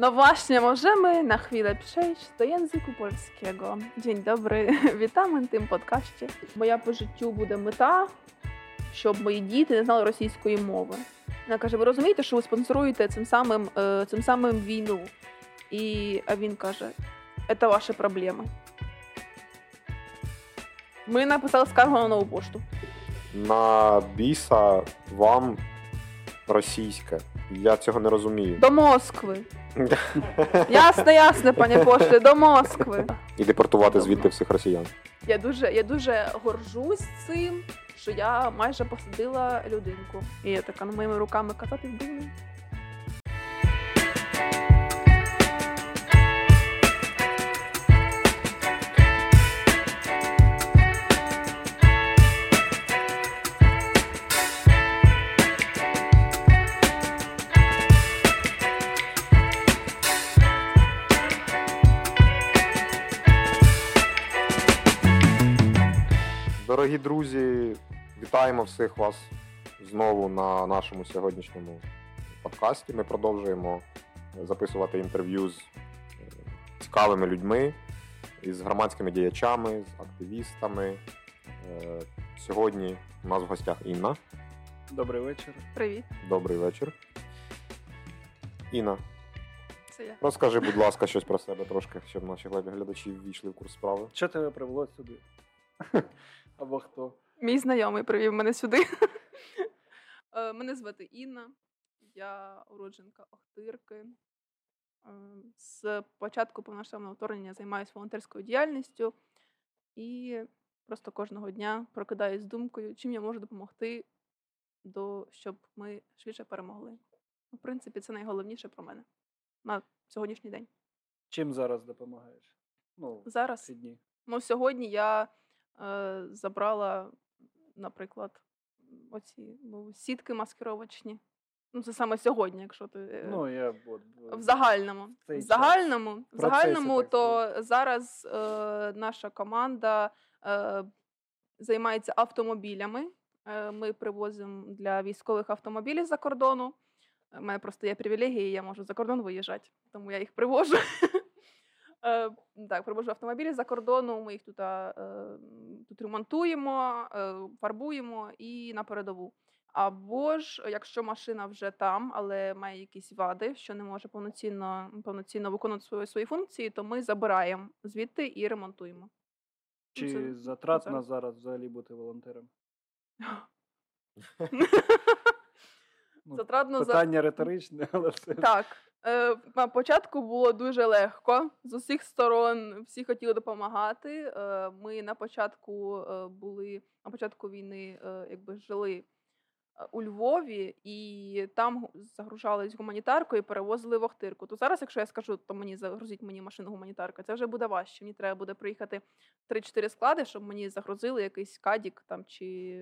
No właśnie, możemy na chwilę przejść do języku polskiego. Dzień dobry, wітamy на тим подкасті. Моя по життю буде мета, щоб мої діти не знали російської мови. Вона каже: ви розумієте, що ви спонсоруєте цим самим, е, цим самим війну? І а він каже: це ваші проблеми. Ми написали скаргу на нову пошту. На біса вам російське. Я цього не розумію. До Москви. Ясно, ясно, пані пошти, до Москви. І депортувати звідти всіх росіян. Я дуже, я дуже горжусь цим, що я майже посадила людинку. І я така ну, моїми руками катати вбили. Вітаємо всіх вас знову на нашому сьогоднішньому подкасті. Ми продовжуємо записувати інтерв'ю з е, цікавими людьми, із громадськими діячами, з активістами. Е, Сьогодні у нас в гостях Інна. Добрий вечір. Привіт, Добрий вечір. Інна, це я. розкажи, будь ласка, щось про себе трошки, щоб наші глядачі ввійшли в курс справи. Що тебе привело сюди? Або хто? Мій знайомий привів мене сюди. Е, Мене звати Інна, я уродженка Охтирки. Е, З початку повноштабного вторгнення займаюся волонтерською діяльністю і просто кожного дня прокидаюсь з думкою, чим я можу допомогти, до, щоб ми швидше перемогли. В принципі, це найголовніше про мене на сьогоднішній день. Чим зараз допомагаєш? Ну, Зараз ці дні. Ну, сьогодні я е, забрала, наприклад, оці ну, сітки маскировочні. Ну, це саме сьогодні, якщо ти е, Ну, я в загальному. В загальному, в процесі, загальному то зараз е, наша команда е, займається автомобілями. Е, ми привозимо для військових автомобілів за кордону. У мене просто є привілегії, я можу за кордон виїжджати, тому я їх привожу. Е, Так, привожу автомобілі за кордону, ми їх тут, е, тут ремонтуємо, е, фарбуємо і на передову. Або ж, якщо машина вже там, але має якісь вади, що не може повноцінно, повноцінно виконувати свої, свої функції, то ми забираємо звідти і ремонтуємо. Ну, Чи це затратно зараз. зараз взагалі бути волонтером? Ну, Затратно Питання риторичне, але все. Так. Е, на початку було дуже легко з усіх сторон. Всі хотіли допомагати. Е, ми на початку е, були на початку війни, якби жили у Львові, і там загружались гуманітаркою і перевозили в Охтирку. То зараз, якщо я скажу, то мені загрузіть мені машину гуманітарка, це вже буде важче. Мені треба буде приїхати 3-4 склади, щоб мені загрузили якийсь кадік там чи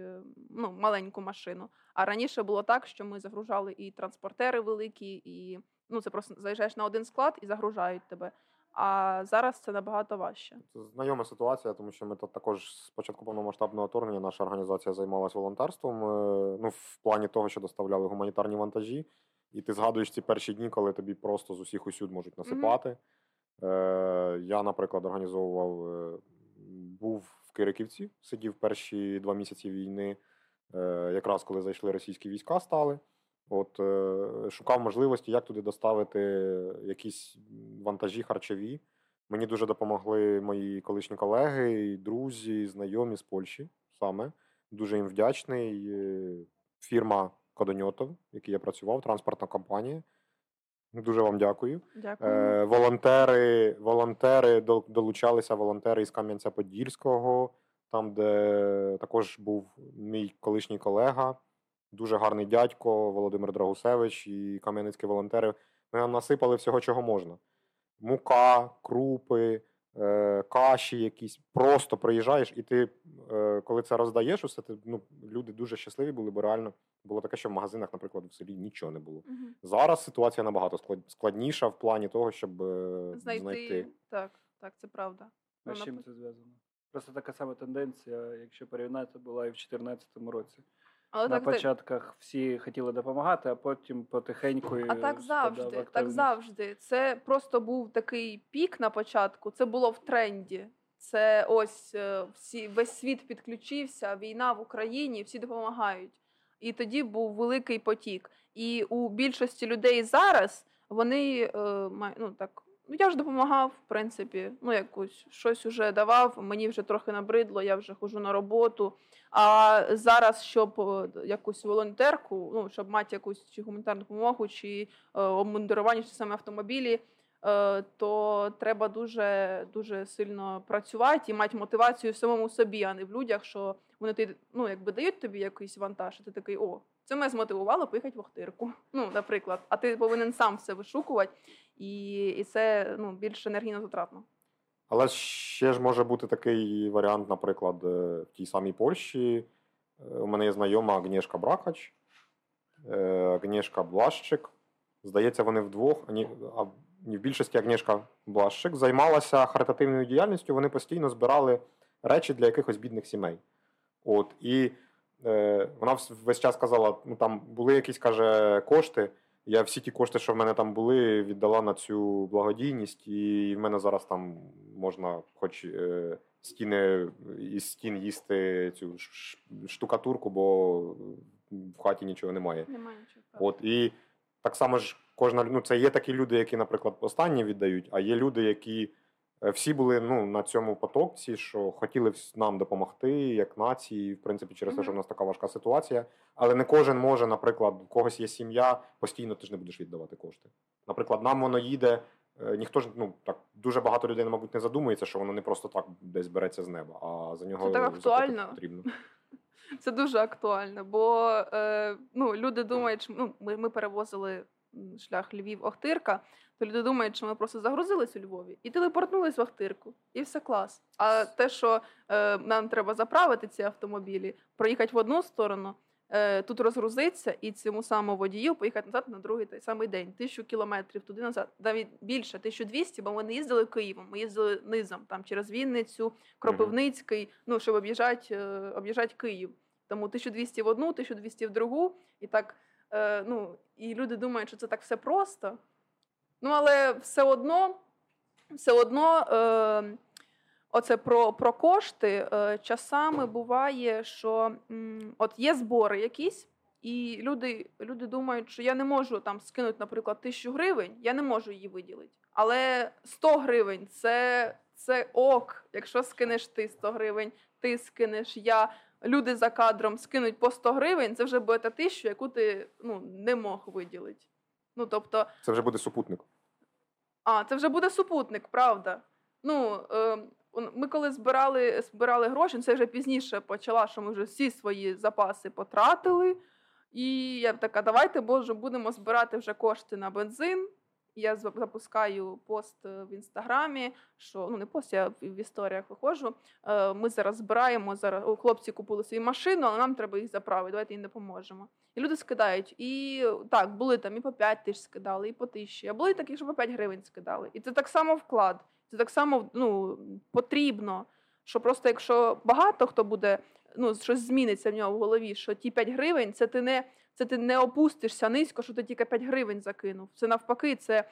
ну, маленьку машину. А раніше було так, що ми загружали і транспортери великі, і ну це просто заїжджаєш на один склад і загружають тебе. А зараз це набагато важче. Це знайома ситуація, тому що ми тут також з початку повномасштабного вторгнення наша організація займалася волонтерством. е, Ну, в плані того, що доставляли гуманітарні вантажі. І ти згадуєш ці перші дні, коли тобі просто з усіх усюд можуть насипати. Е, я, наприклад, організовував, е, був в Кириківці, сидів перші два місяці війни, якраз коли зайшли російські війська, стали. От е, шукав можливості, як туди доставити якісь вантажі харчові. Мені дуже допомогли мої колишні колеги, друзі, знайомі з Польщі саме. Дуже їм вдячний. Е, Фірма Кодоньотов, в якій я працював, транспортна компанія. Дуже вам дякую. Дякую. Е, волонтери, волонтери долучалися волонтери із Кам'янця-Подільського, там, де також був мій колишній колега, дуже гарний дядько Володимир Драгусевич і кам'янецькі волонтери. Ми нам насипали всього, чого можна: мука, крупи, е, каші якісь. Просто приїжджаєш, і ти, е, коли це роздаєш, усе ти, ну, люди дуже щасливі були, бо реально було таке, що в магазинах, наприклад, в селі нічого не було. Мгм. Зараз ситуація набагато складніша в плані того, щоб е, Знайти. знайти. Так, так, це правда. А з чим це зв'язано? Просто така сама тенденція, якщо порівняти, була і в 2014 році. Але На так, початках всі хотіли допомагати, а потім потихеньку. а так завжди, так завжди. Це просто був такий пік на початку. Це було в тренді. Це ось е, всі весь світ підключився, війна в Україні, всі допомагають. І тоді був великий потік. І у більшості людей зараз вони е, ну так. Ну, я ж допомагав, в принципі, ну якось щось уже давав, мені вже трохи набридло, я вже ходжу на роботу. А зараз, щоб е, якусь волонтерку, ну щоб мати якусь чи гуманітарну допомогу, чи е, обмундирування, чи саме автомобілі, е, то треба дуже дуже сильно працювати і мати мотивацію в самому собі, а не в людях, що вони ти ну якби дають тобі якийсь вантаж, і ти такий о. Це мене змотивувало поїхати в Охтирку. Ну, наприклад, а ти повинен сам все вишукувати, і, і це ну, більш енергійно затратно. Але ще ж може бути такий варіант, наприклад, е, в тій самій Польщі. Е, У мене є знайома Агнєшка Бракач, е, Агнєшка Блащик. Здається, вони вдвох, а ні, а в більшості Агнєшка Блащик займалася харитативною діяльністю. Вони постійно збирали речі для якихось бідних сімей. От, і е, вона весь час казала: ну там були якісь каже, кошти. Я всі ті кошти, що в мене там були, віддала на цю благодійність, і в мене зараз там можна, хоч е, стіни із стін їсти цю штукатурку, бо в хаті нічого немає. Немає нічого. От і так само ж кожна ну, це є такі люди, які, наприклад, останні віддають, а є люди, які всі були ну, на цьому потокці, що хотіли нам допомогти як нації, в принципі, через те, що в нас така важка ситуація. Але не кожен може, наприклад, у когось є сім'я, постійно ти ж не будеш віддавати кошти. Наприклад, нам воно їде. е, Ніхто ж ну так дуже багато людей, мабуть, не задумується, що воно не просто так десь береться з неба, а за нього Це так актуально. потрібно. Це дуже актуально, бо е, ну, люди думають, що ну, ми, ми перевозили шлях Львів-Охтирка, то люди думають, що ми просто загрузились у Львові і телепортнулись в Охтирку, і все клас. А те, що е, нам треба заправити ці автомобілі, проїхати в одну сторону, е, тут розгрузитися і цьому самому водію поїхати назад на другий той самий день. Тисячу кілометрів туди назад, навіть більше, 1200, бо ми не їздили Києвом, ми їздили низом, там через Вінницю, Кропивницький, ну, щоб об'їжджати, е, об'їжджати Київ. Тому 1200 в одну, 1200 в другу. І так, е, ну, і люди думають, що це так все просто. Ну, але все одно, все одно, е, оце про, про кошти. Е, часами буває, що м, от є збори якісь, і люди, люди думають, що я не можу там скинути, наприклад, тисячу гривень, я не можу її виділити. Але 100 гривень це, це ок. Якщо скинеш ти 100 гривень, ти скинеш я. Люди за кадром скинуть по 100 гривень, це вже буде та тисячу, яку ти ну, не мог виділити. Ну, тобто, Це вже буде супутник. а, це вже буде супутник, правда. Ну, е, ми коли збирали, збирали гроші, ну, це вже пізніше почала, що ми вже всі свої запаси потратили. І я така, давайте, боже, будемо збирати вже кошти на бензин. Я запускаю пост е, в інстаграмі, що ну не пост, я в історіях виходжу. Е, Ми зараз збираємо зараз. Хлопці купили свою машину, але нам треба їх заправити. Давайте їм допоможемо. І люди скидають. І так, були там і по 5 тисяч скидали, і по тисячі. А були такі, що по 5 гривень скидали. І це так само вклад. Це так само ну, потрібно. Що просто якщо багато хто буде, ну щось зміниться в нього в голові, що ті 5 гривень, це ти не це ти не опустишся низько, що ти тільки 5 гривень закинув. Це навпаки, це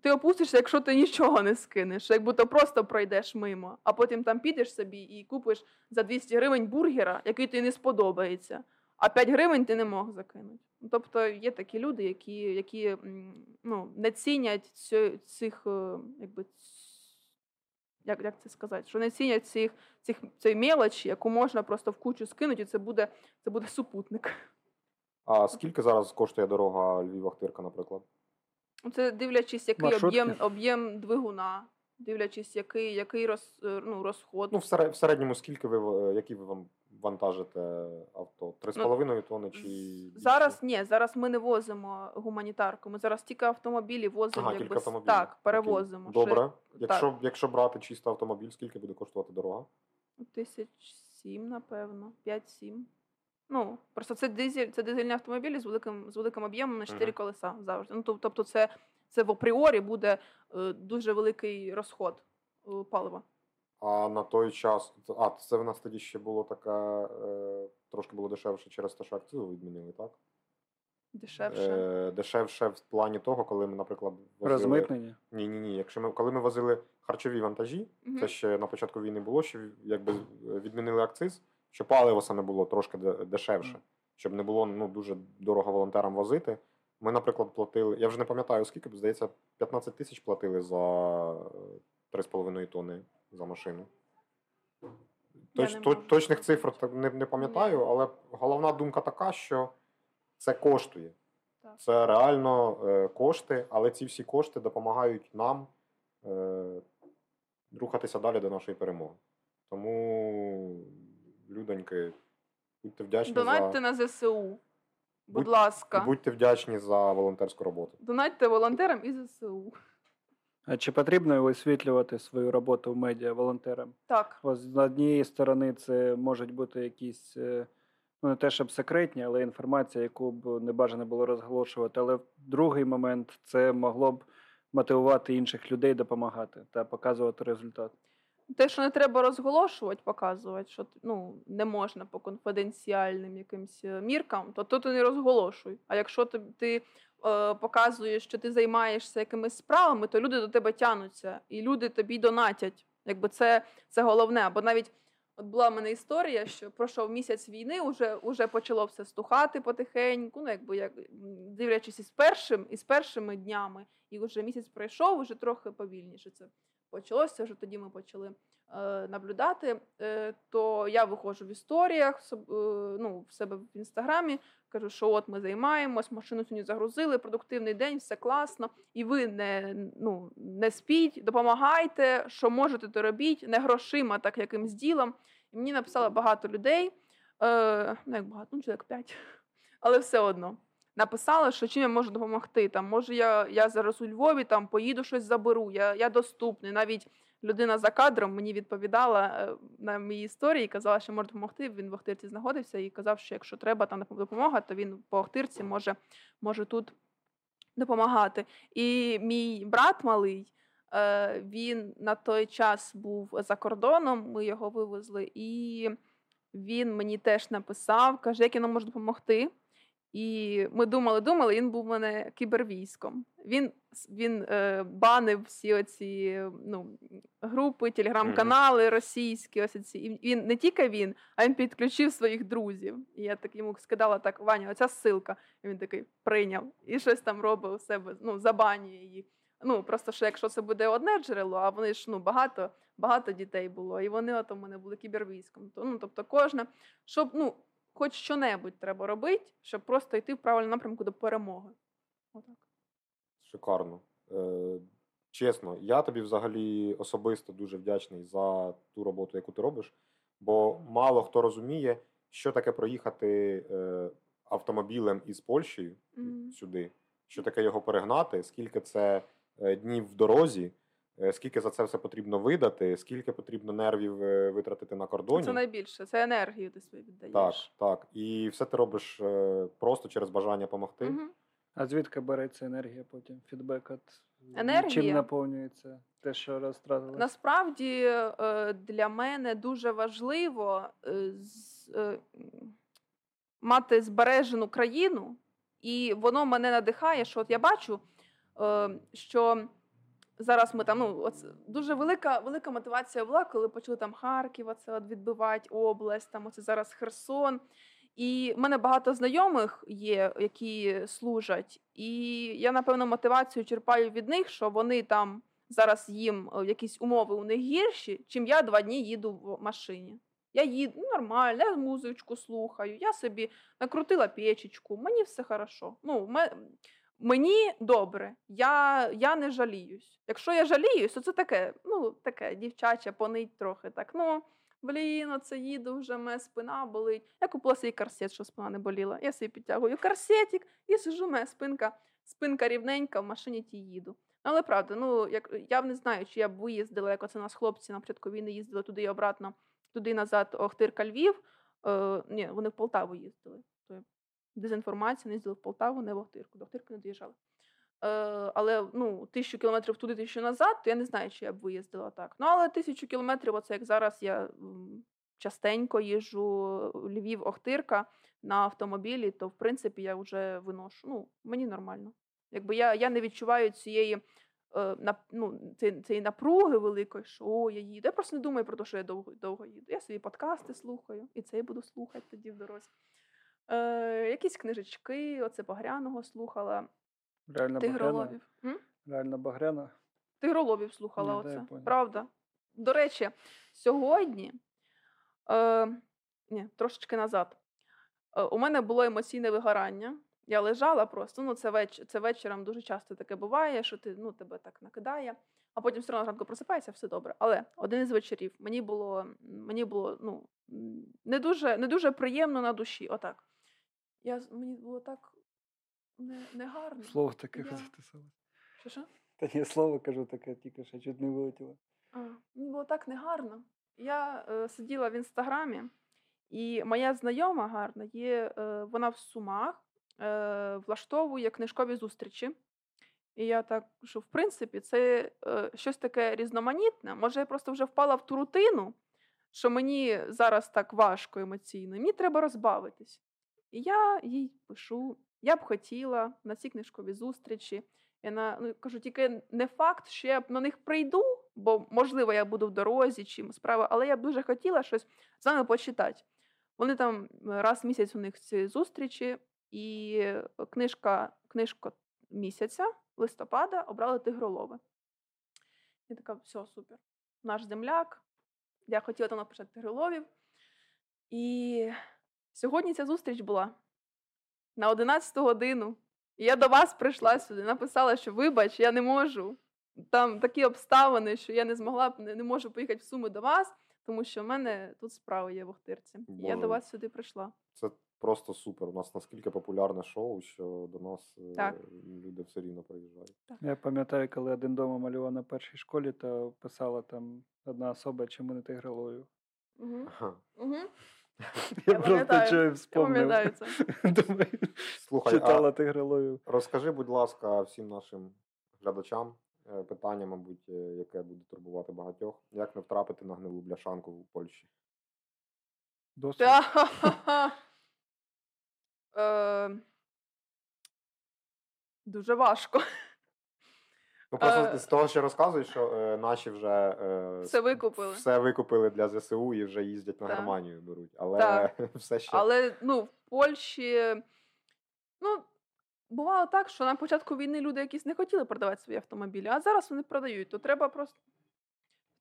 ти опустишся, якщо ти нічого не скинеш, як будто просто пройдеш мимо, а потім там підеш собі і купиш за 200 гривень бургера, який тобі не сподобається, а 5 гривень ти не мог закинути. Ну, Тобто є такі люди, які, які ну, не цінять цю- цих, е, якби, як, як це сказати, що не цінять цих, цих, цієї мелочі, яку можна просто в кучу скинути, і це буде, це буде супутник. А скільки зараз коштує дорога Львів-Ахтирка, наприклад? Це дивлячись, який Маршрутки? об'єм, об'єм двигуна, дивлячись, який, який роз, е, ну, розход. Ну, в, серед, в середньому скільки ви, е, які ви вам вантажите авто? Три з Ну, половиною тонни чи більше? Зараз ні, зараз ми не возимо гуманітарку. Ми зараз тільки автомобілі возимо, Ага, якби тільки с- автомобілі. так, Окей. перевозимо. Добре. Якщо, якщо брати чисто автомобіль, скільки буде коштувати дорога? Ще Тисяч сім, напевно, 5-7. Ну, просто це дизель, це дизельні автомобілі з великим, з великим об'ємом на 4 Мгм. колеса завжди. Ну, тобто, це, це в апріорі буде е, дуже великий розход е, палива. А на той час. А, це в нас тоді ще було таке, е, трошки було дешевше через те, що акцизу відмінили, так? Дешевше. Е, дешевше в плані того, коли ми, наприклад, возили... Розмитнення. Ні, ні, ні. Якщо ми коли ми возили харчові вантажі, Мгм. це ще на початку війни було, що якби відмінили акциз, що паливо саме було трошки дешевше, щоб не було ну дуже дорого волонтерам возити. Ми, наприклад, платили. Я вже не пам'ятаю скільки, здається, 15 тисяч платили за е, 3,5 тонни за машину. Точ, не можу точних цифр не, не пам'ятаю, але головна думка така, що це коштує. Так. Це реально е, кошти, але ці всі кошти допомагають нам е, рухатися далі до нашої перемоги. Тому, людоньки, будьте вдячні Донатьте за на ЗСУ. Будь Будь- ласка. будьте вдячні за волонтерську роботу. Донатьте волонтерам і ЗСУ. А чи потрібно висвітлювати свою роботу в медіа волонтерам? Так. Ось з однієї сторони, це можуть бути якісь, е, ну не те, щоб секретні, але інформація, яку б не бажано було розголошувати. Але в другий момент це могло б мотивувати інших людей допомагати та показувати результат. Те, що не треба розголошувати, показувати, що ну, не можна по конфіденціальним якимсь е, міркам, то, ти не розголошуй. А якщо ти, ти е, показуєш, що ти займаєшся якимись справами, то люди до тебе тянуться, і люди тобі донатять. Якби це, це головне. Або навіть от була в мене історія, що пройшов місяць війни, уже, уже почало все стухати потихеньку. Ну, якби як дивлячись із першим, із першими днями, і вже місяць пройшов, вже трохи повільніше це почалося. Вже тоді ми почали е, наблюдати. Е, то я виходжу в історіях, е, ну, в себе в інстаграмі. Кажу, що от ми займаємось, машину сьогодні загрузили, продуктивний день, все класно. І ви не, ну, не спіть, допомагайте, що можете, то робіть, не грошима, так якимсь ділом. І мені написало багато людей, е, ну як багато, ну чоловік п'ять, але все одно. Написали, що чим я можу допомогти. Там, може, я, я зараз у Львові там поїду щось заберу, я, я доступний. Навіть людина за кадром мені відповідала е, на мої історії, казала, що може допомогти. Він в Охтирці знаходився і казав, що якщо треба там допомога, то він по Охтирці може, може тут допомагати. І мій брат малий, е, він на той час був за кордоном, ми його вивезли, і він мені теж написав, каже, як я нам можу допомогти. І ми думали, думали, він був у мене кібервійськом. Він, він е, банив всі оці ну, групи, телеграм-канали російські. Ось ці. І він не тільки він, а він підключив своїх друзів. І я так йому скидала так, Ваня, оця ссылка. І він такий прийняв і щось там робив у себе, ну, забанює її. Ну, просто що якщо це буде одне джерело, а вони ж ну, багато, багато дітей було, і вони от у мене були кібервійськом. То, ну, тобто кожна, щоб ну, хоч що-небудь треба робити, щоб просто йти в правильному напрямку до перемоги. Отак. Шикарно. Е, чесно, я тобі взагалі особисто дуже вдячний за ту роботу, яку ти робиш, бо мало хто розуміє, що таке проїхати е, автомобілем із Польщі Мгм. сюди, що таке його перегнати, скільки це е, днів в дорозі, скільки за це все потрібно видати, скільки потрібно нервів е, витратити на кордоні. Це найбільше, це енергію ти собі віддаєш. Так, так. І все ти робиш е, просто через бажання допомогти. Мгм. А звідки береться енергія потім? Фідбек від Енергія? чим наповнюється те, що розтратилось? Насправді е, для мене дуже важливо е, з- е, мати збережену країну, і воно мене надихає, що от я бачу, е, що зараз ми там, ну, от дуже велика, велика мотивація була, коли почали там Харків, оце от відбивати область, там оце зараз Херсон. І в мене багато знайомих є, які служать, і я, напевно, мотивацію черпаю від них, що вони там зараз їм е, якісь умови у них гірші, чим я два дні їду в машині. Я їду ну, нормально, я музичку слухаю, я собі накрутила печечку, мені все хорошо. Ну, ме- мені добре, я, я не жаліюсь. Якщо я жаліюсь, то це таке, ну, таке дівчаче, понить трохи так. Ну, блін, оце їду вже, моя спина болить. Я купила свій корсет, що спина не боліла. Я собі підтягую корсетик і сижу, моя спинка, спинка рівненька, в машині ті їду. Але правда, ну як я не знаю, чи я б виїздила, як оце нас хлопці на початку війни їздили туди і обратно, туди назад, Охтирка Львів. Е, ні, вони в Полтаву їздили. Я- дезінформація, не їздили в Полтаву, не в Охтирку. До Охтирки не доїжджали. Е, але ну, тисячу кілометрів туди, тисячу назад, то я не знаю, чи я б виїздила так. Ну, але тисячу кілометрів, оце як зараз я частенько їжджу Львів, Охтирка на автомобілі, то в принципі я вже виношу. Ну, мені нормально. Якби я, я не відчуваю цієї е, ну, цієї, напруги великої, що о, я їду. Я просто не думаю про те, що я довго, довго їду. Я собі подкасти слухаю, і це буду слухати тоді в дорозі. Е, якісь книжечки, оце Багряного слухала, Реально. Тигроловів. М? Реально багряна. Тигроловів слухала Ну, оце. Правда. До речі, сьогодні, е, ні, трошечки назад, е, у мене було емоційне вигорання. Я лежала просто. Ну, це, веч, це вечором дуже часто таке буває, що ти, ну, тебе так накидає, а потім все одно зранку просипаєшся, все добре. Але один із вечорів мені було, мені було ну, не, дуже, не дуже приємно на душі. Отак. Я, мені було так не, негарно. Слово таке Я- записала. Що, що? Та ні, слово кажу таке, тільки що чуть не вилетіло. А, мені було так негарно. Я е, сиділа в інстаграмі, і моя знайома гарна є, е, вона в Сумах е, влаштовує книжкові зустрічі. І я так, що в принципі це е, щось таке різноманітне. Може, я просто вже впала в ту рутину, що мені зараз так важко емоційно, мені треба розбавитись. І я їй пишу: я б хотіла на ці книжкові зустрічі. Я на, ну, кажу, тільки не факт, що я на них прийду, бо, можливо, я буду в дорозі чи справа, але я б дуже хотіла щось з вами почитати. Вони там е, раз в місяць у них ці зустрічі, і е, книжка, книжка місяця, листопада, обрали тигролови. Я така, все, супер. Наш земляк. Я хотіла там написати тигроловів. І сьогодні ця зустріч була на 11 годину. І я до вас прийшла сюди, написала, що вибач, я не можу. Там такі обставини, що я не змогла б не, не можу поїхати в Суми до вас, тому що в мене тут справи є в Охтирці. І я до вас сюди прийшла. Це просто супер. У нас наскільки популярне шоу, що до нас е, Так. люди все рівно приїжджають. Я пам'ятаю, коли один дома малював на першій школі, то писала там одна особа, чому не тигролою. Угу. Ага. Угу. Я, Я просто чую вспомнив. пам'ятаю це. Думаю, Слухай, читала а розкажи, будь ласка, всім нашим глядачам е, питання, мабуть, е, яке буде турбувати багатьох. Як не втрапити на гнилу бляшанку в Польщі? Досвід. Е, Дуже важко. Ну просто Е. з того, що розказують, що е, наші вже е, Все викупили. все викупили для ЗСУ і вже їздять на Так. Германію беруть. Але Так. все ще Але ну, в Польщі, ну, бувало так, що на початку війни люди якісь не хотіли продавати свої автомобілі, а зараз вони продають. То треба просто,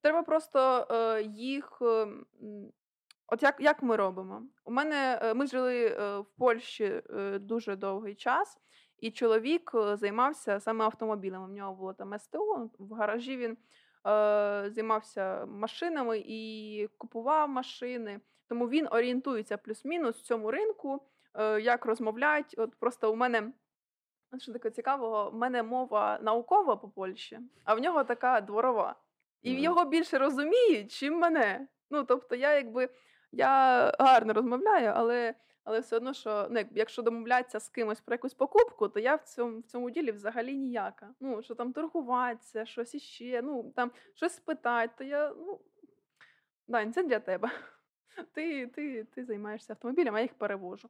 треба просто е, їх. е, От як, як ми робимо? У мене е, ми жили в Польщі дуже довгий час, і чоловік е, займався саме автомобілями. У нього було там СТО, в гаражі він е, займався машинами і купував машини. Тому він орієнтується плюс-мінус в цьому ринку, е, як розмовляють. От просто у мене що таке цікавого, в мене мова наукова по Польщі, а в нього така дворова. І Мгм. його більше розуміють, чим мене. Ну, тобто, я якби я гарно розмовляю, але, але все одно, що ну, якщо домовлятися з кимось про якусь покупку, то я в цьому, в цьому ділі взагалі ніяка. Ну, що там торгуватися, щось іще, ну там щось спитати, то я, ну, Дань, це для тебе. Ти, ти, ти займаєшся автомобілем, а я їх перевожу.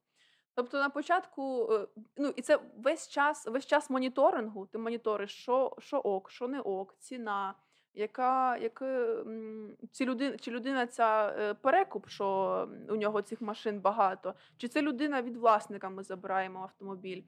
Тобто на початку, е, ну і це весь час, весь час моніторингу, ти моніториш, що, що ок, що не ок, ціна, яка, яка, ці людина, чи людина ця е, перекуп, що у нього цих машин багато, чи це людина від власника ми забираємо автомобіль.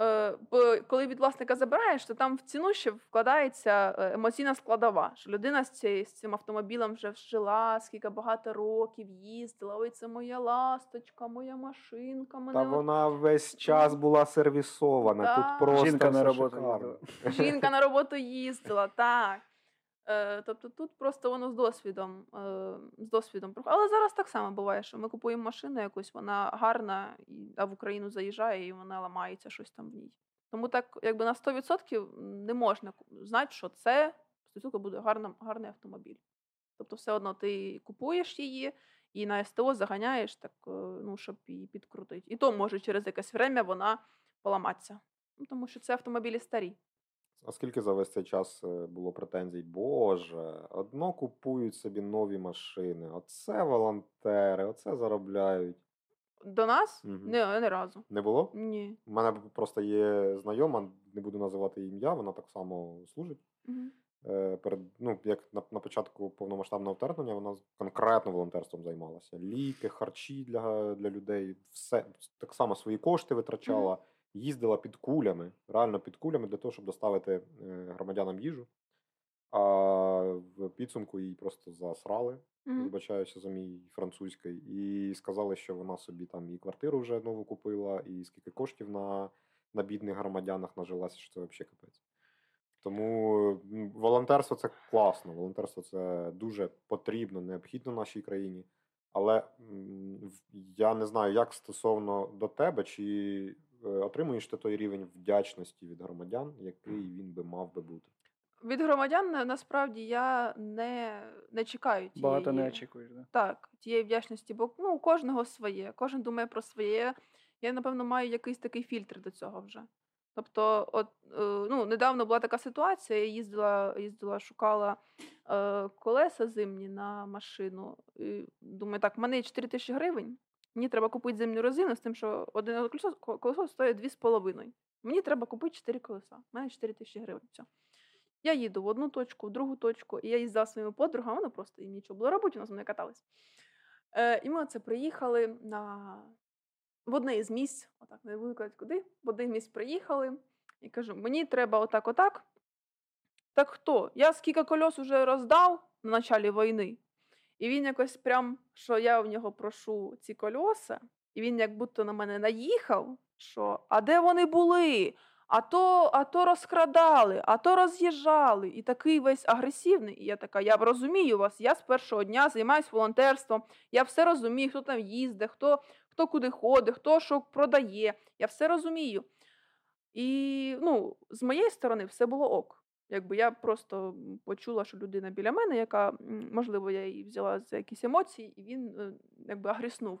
Е, бо коли від власника забираєш, то там в ціну ще вкладається е, емоційна складова, що людина з, цією, з цим автомобілем вже вжила, скільки багато років їздила. Ой, це моя ласточка, моя машинка. Мене Та вона весь час була сервісована. Так. Тут просто Жінка на роботу шикарно. Жінка на роботу їздила, так. Е, тобто тут просто воно з досвідом, е, з досвідом. Але зараз так само буває, що ми купуємо машину якусь, вона гарна, а в Україну заїжджає і вона ламається щось там в ній. Тому так, якби на 100% не можна знати, що це 100% буде гарна, гарний автомобіль. Тобто, все одно ти купуєш її і на СТО заганяєш, так, е, ну, щоб її підкрутити. І то може через якесь время вона поламатися. Ну, тому що це автомобілі старі. А скільки за весь цей час е, було претензій? Боже, одно купують собі нові машини, оце волонтери, оце заробляють. До нас Мгм. не, не разу. Не було? Ні. У мене просто є знайома, не буду називати її ім'я, вона так само служить. Е, перед, ну, як на, на початку повномасштабного вторгнення вона конкретно волонтерством займалася. Ліки, харчі для, для людей, все так само свої кошти витрачала, їздила під кулями, реально під кулями для того, щоб доставити е, громадянам їжу. А в підсумку її просто засрали, Мгм. вибачаюся за мій французький, і сказали, що вона собі там і квартиру вже нову купила, і скільки коштів на, на бідних громадянах нажилася, що це взагалі капець. Тому волонтерство це класно. Волонтерство це дуже потрібно, необхідно нашій країні. Але я не знаю, як стосовно до тебе, чи отримуєш ти той рівень вдячності від громадян, який він би мав би бути. Від громадян насправді я не, не чекаю тієї. Багато не очікуєш, да? Так, тієї вдячності, бо ну, у кожного своє, кожен думає про своє. Я, напевно, маю якийсь такий фільтр до цього вже. Тобто, от, е, ну, недавно була така ситуація, я їздила, їздила шукала е, колеса зимні на машину. І думаю, так, в мене є 4 тисячі гривень, мені треба купити зимню резину з тим, що одне колесо, колесо стоїть 2,5. Мені треба купити 4 колеса. У мене 4 тисячі гривень. Все. Я їду в одну точку, в другу точку, і я їздила своїми подругами, вони просто їм нічого було робити, у нас вони катались. Е, і ми оце приїхали на... в одне із місць, отак, не буду казати куди, в одне місць приїхали і кажу: мені треба отак, отак. Так хто? Я скільки кольос уже роздав на началі війни, і він якось прям, що я в нього прошу ці кольоса, і він як будто на мене наїхав, що а де вони були? А то, а то розкрадали, а то роз'їжджали. І такий весь агресивний. І я така, я розумію вас, я з першого дня займаюся волонтерством, я все розумію, хто там їздить, хто, хто куди ходить, хто що продає. Я все розумію. І ну, з моєї сторони все було ок. Якби я просто почула, що людина біля мене, яка, можливо, я її взяла за якісь емоції, і він е, якби агреснув.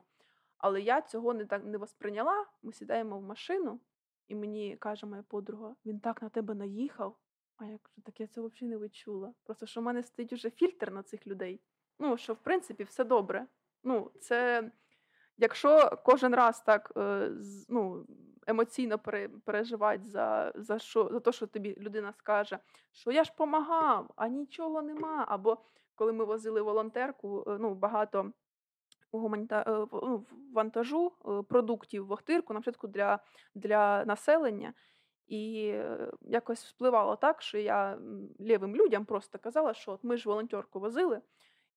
Але я цього не так не восприйняла. Ми сідаємо в машину, і мені каже моя подруга: він так на тебе наїхав. А я кажу, так я це взагалі не відчула. Просто що в мене стоїть уже фільтр на цих людей. Ну, що в принципі все добре. Ну, це якщо кожен раз так е, ну, емоційно пере, переживати за, за, що, за те, що тобі людина скаже, що я ж помагав, а нічого нема. Або коли ми возили волонтерку, е, ну, багато гуманіта... е, ну, вантажу продуктів в Охтирку, наприклад, для, для населення. І якось впливало так, що я лівим людям просто казала, що от ми ж волонтерку возили,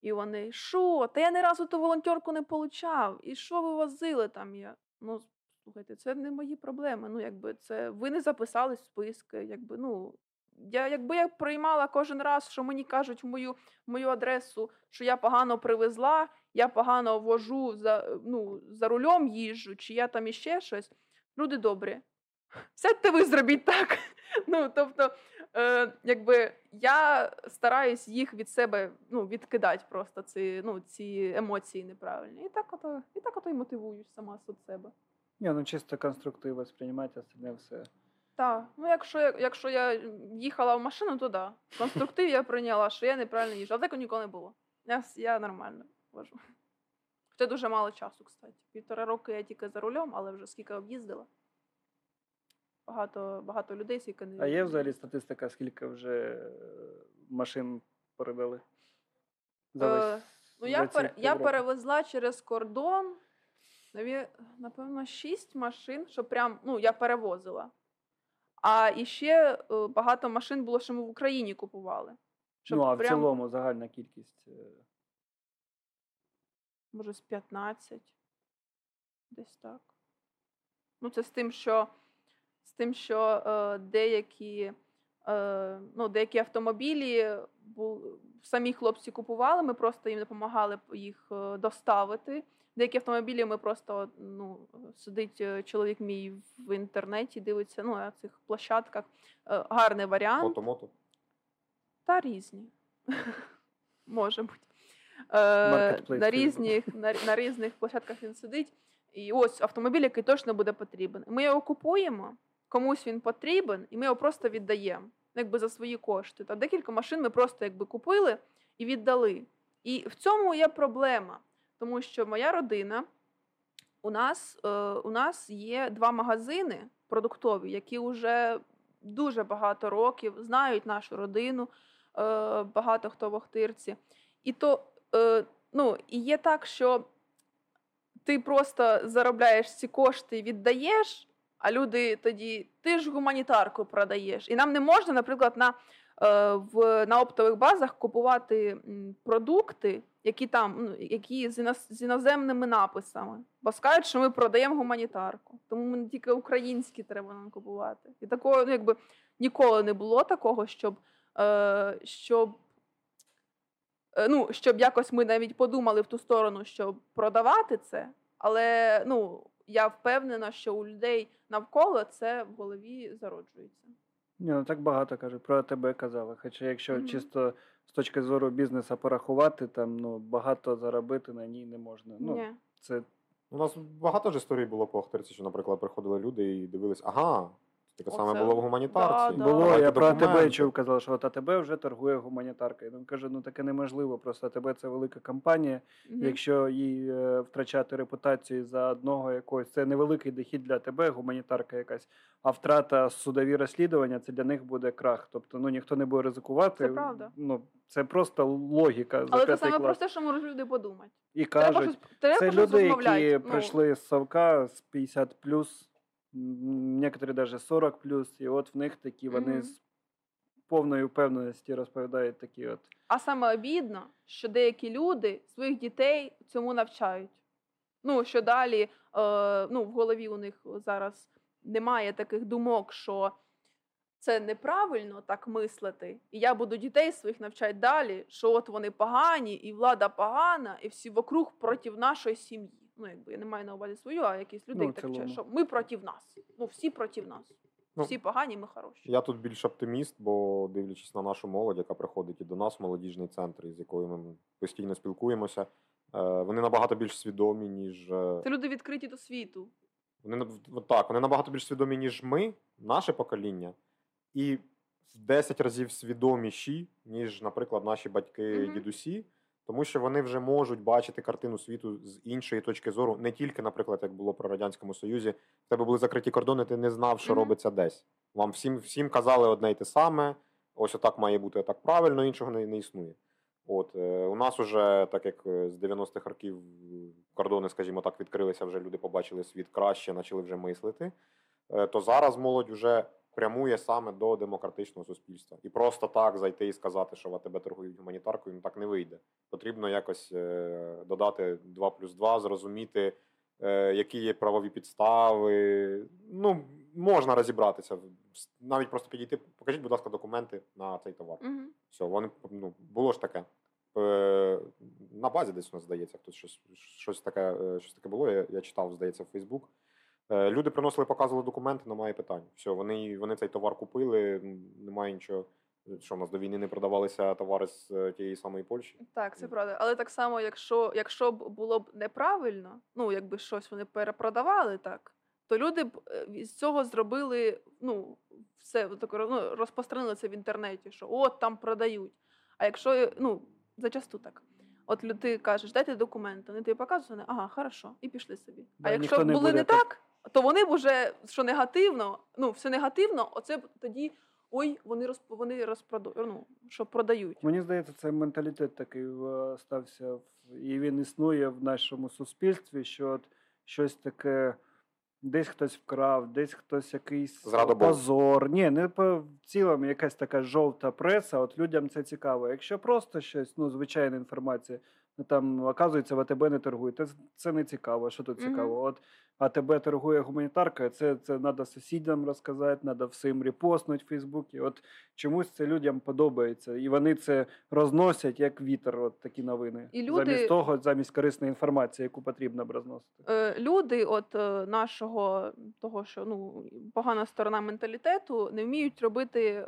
і вони, що, та я ні разу ту волонтерку не получав, і що ви возили там? Я, ну, слухайте, це не мої проблеми. Ну, якби це ви не записались в списки, якби, ну. Я, якби я приймала кожен раз, що мені кажуть в мою, мою адресу, що я погано привезла, я погано вожу за, ну, за рулем їжджу, чи я там іще щось. Люди добрі. Сядьте ви зробіть так. Ну, тобто, е, якби я стараюсь їх від себе ну, відкидати просто ці, ну, ці емоції неправильні. І так ото, і так ото й мотивуюсь сама від себе. Ні, ну чисто конструктиво сприймати, а не все. Так, ну якщо я, якщо я їхала в машину, то да. Конструктив я прийняла, що я неправильно їжджу. Але такого ніколи не було. Я, я нормально вожу. Хоча дуже мало часу, кстати. Півтора року я тільки за рулем, але вже скільки об'їздила. Багато, багато людей, скільки не А є взагалі статистика, скільки вже е, машин передали? За Е, весь, Ну, я, пер, я перевезла через кордон, напевно, шість машин, що прям, ну, я перевозила. А іще е, багато машин було, що ми в Україні купували. Щоб Ну, а в прям, цілому загальна кількість. е, може, з 15. Десь так. Ну, це з тим, що, з тим, що е, деякі, е, ну, деякі автомобілі бу, самі хлопці купували, ми просто їм допомагали їх е, доставити. Деякі автомобілі ми просто ну, сидить чоловік мій в інтернеті, дивиться ну, на цих площадках. Е, гарний варіант. Мото-мото. Та різні. Може бути. На, різних, на, на різних площадках він сидить. І ось автомобіль, який точно буде потрібен. Ми його купуємо, комусь він потрібен, і ми його просто віддаємо ну, якби за свої кошти. Та декілька машин ми просто якби купили і віддали. І в цьому є проблема, тому що моя родина. У нас, е, у нас є два магазини продуктові, які вже дуже багато років знають нашу родину, е, багато хто в Охтирці. І то е, ну, і є так, що ти просто заробляєш ці кошти і віддаєш, а люди тоді ти ж гуманітарку продаєш. І нам не можна, наприклад, на, е, в, на оптових базах купувати продукти, які там, ну, які з, іноз- з іноземними написами. Бо скажуть, що ми продаємо гуманітарку. Тому тільки українські треба нам купувати. І такого, ну, якби ніколи не було такого, щоб, е, щоб е, ну, щоб якось ми навіть подумали в ту сторону, щоб продавати це. Але ну, я впевнена, що у людей навколо це в голові зароджується. Ні, ну так багато каже, про тебе казали. Хоча якщо Мгм. чисто з точки зору бізнесу порахувати, там ну багато заробити на ній не можна. Ну, Ні. це У нас багато ж історій було по Ахтерці, що, наприклад, приходили люди і дивились, ага, таке саме було в гуманітарці. Да, було, я про тебе чув, казав, що от АТБ вже торгує гуманітаркою. Він каже, ну таке неможливо, просто АТБ це велика компанія. Мгм. Якщо їй е, втрачати репутацію за одного якогось, це невеликий дохід для тебе, гуманітарка якась, а втрата судові розслідування це для них буде крах. Тобто ну ніхто не буде ризикувати. Це правда. Ну це просто логіка. за Але це саме клас. просте, що можуть люди подумати. І Треба кажуть, щось, треба це щось люди, які Ну, прийшли з совка з 50 плюс, некоторі навіть 40 плюс, і от в них такі вони з повною впевненістю розповідають такі от. А саме обідно, що деякі люди своїх дітей цьому навчають. Ну, що далі е, ну, в голові у них зараз немає таких думок, що це неправильно так мислити. І я буду дітей своїх навчати далі, що от вони погані, і влада погана, і всі вокруг проти нашої сім'ї. Ну, якби я не маю на увазі свою, а якісь люди Ну, так цілому. що ми проти нас. Ну, всі проти нас. Ну, Всі погані, ми хороші. Я тут більш оптиміст, бо дивлячись на нашу молодь, яка приходить і до нас, в молодіжний центр, з якою ми постійно спілкуємося, е, вони набагато більш свідомі, ніж е, Це люди відкриті до світу. Вони так, вони набагато більш свідомі, ніж ми, наше покоління, і в 10 разів свідоміші, ніж, наприклад, наші батьки, Мгм. дідусі, тому що вони вже можуть бачити картину світу з іншої точки зору, не тільки, наприклад, як було при Радянському Союзі, в тебе були закриті кордони, ти не знав, що Мгм. робиться десь. Вам всім, всім казали одне й те саме, ось отак має бути, так правильно, іншого не, не існує. От е, у нас уже, так як е, з 90-х років е, кордони, скажімо так, відкрилися, вже люди побачили світ краще, почали вже мислити. е, То зараз молодь вже прямує саме до демократичного суспільства. І просто так зайти і сказати, що в тебе торгують гуманітаркою, ну так не вийде. Потрібно якось е, додати 2 плюс 2, зрозуміти, е, які є правові підстави. Ну, можна розібратися. Навіть просто підійти, покажіть, будь ласка, документи на цей товар. Угу. Все, вони ну, було ж таке. Е, на базі десь у нас здається, хтось щось, щось, таке, щось таке було. Я, я читав, здається, в Фейсбук. Е, люди приносили, показували документи, немає питань. Все, вони, вони цей товар купили, немає нічого. Що в нас до війни не продавалися товари з е, тієї самої Польщі? Так, це правда. Але так само, якщо, якщо б було б неправильно, ну якби щось вони перепродавали так, то люди б е, з цього зробили ну, все так, ну, розпространили це в інтернеті, що от там продають. А якщо е, ну, зачасту так. От лю- ти кажеш, дайте документи, вони тобі показують, вони, ага, хорошо, і пішли собі. Да, а якщо б не були буде не так- так, то вони б уже що негативно, ну все негативно, оце б тоді ой, вони розп... вони розпроду... ну, що продають. Мені здається, це менталітет такий е, стався в- і він існує в нашому суспільстві, що от щось таке. Десь хтось вкрав, десь хтось якийсь позор. Ні, не по в цілому якась така жовта преса. От людям це цікаво. Якщо просто щось, ну звичайна інформація, ну там оказується, в АТБ не торгують. Це, це не цікаво. Що тут цікаво? От АТБ торгує гуманітаркою, це, це треба сусідам розказати, треба всім репостнути в Фейсбуці. От чомусь це людям подобається, і вони це розносять як вітер. От такі новини. І люди- Замість того, замість корисної інформації, яку потрібно б розносити. Е, люди, от е, нашого того, що ну погана сторона менталітету, не вміють робити е,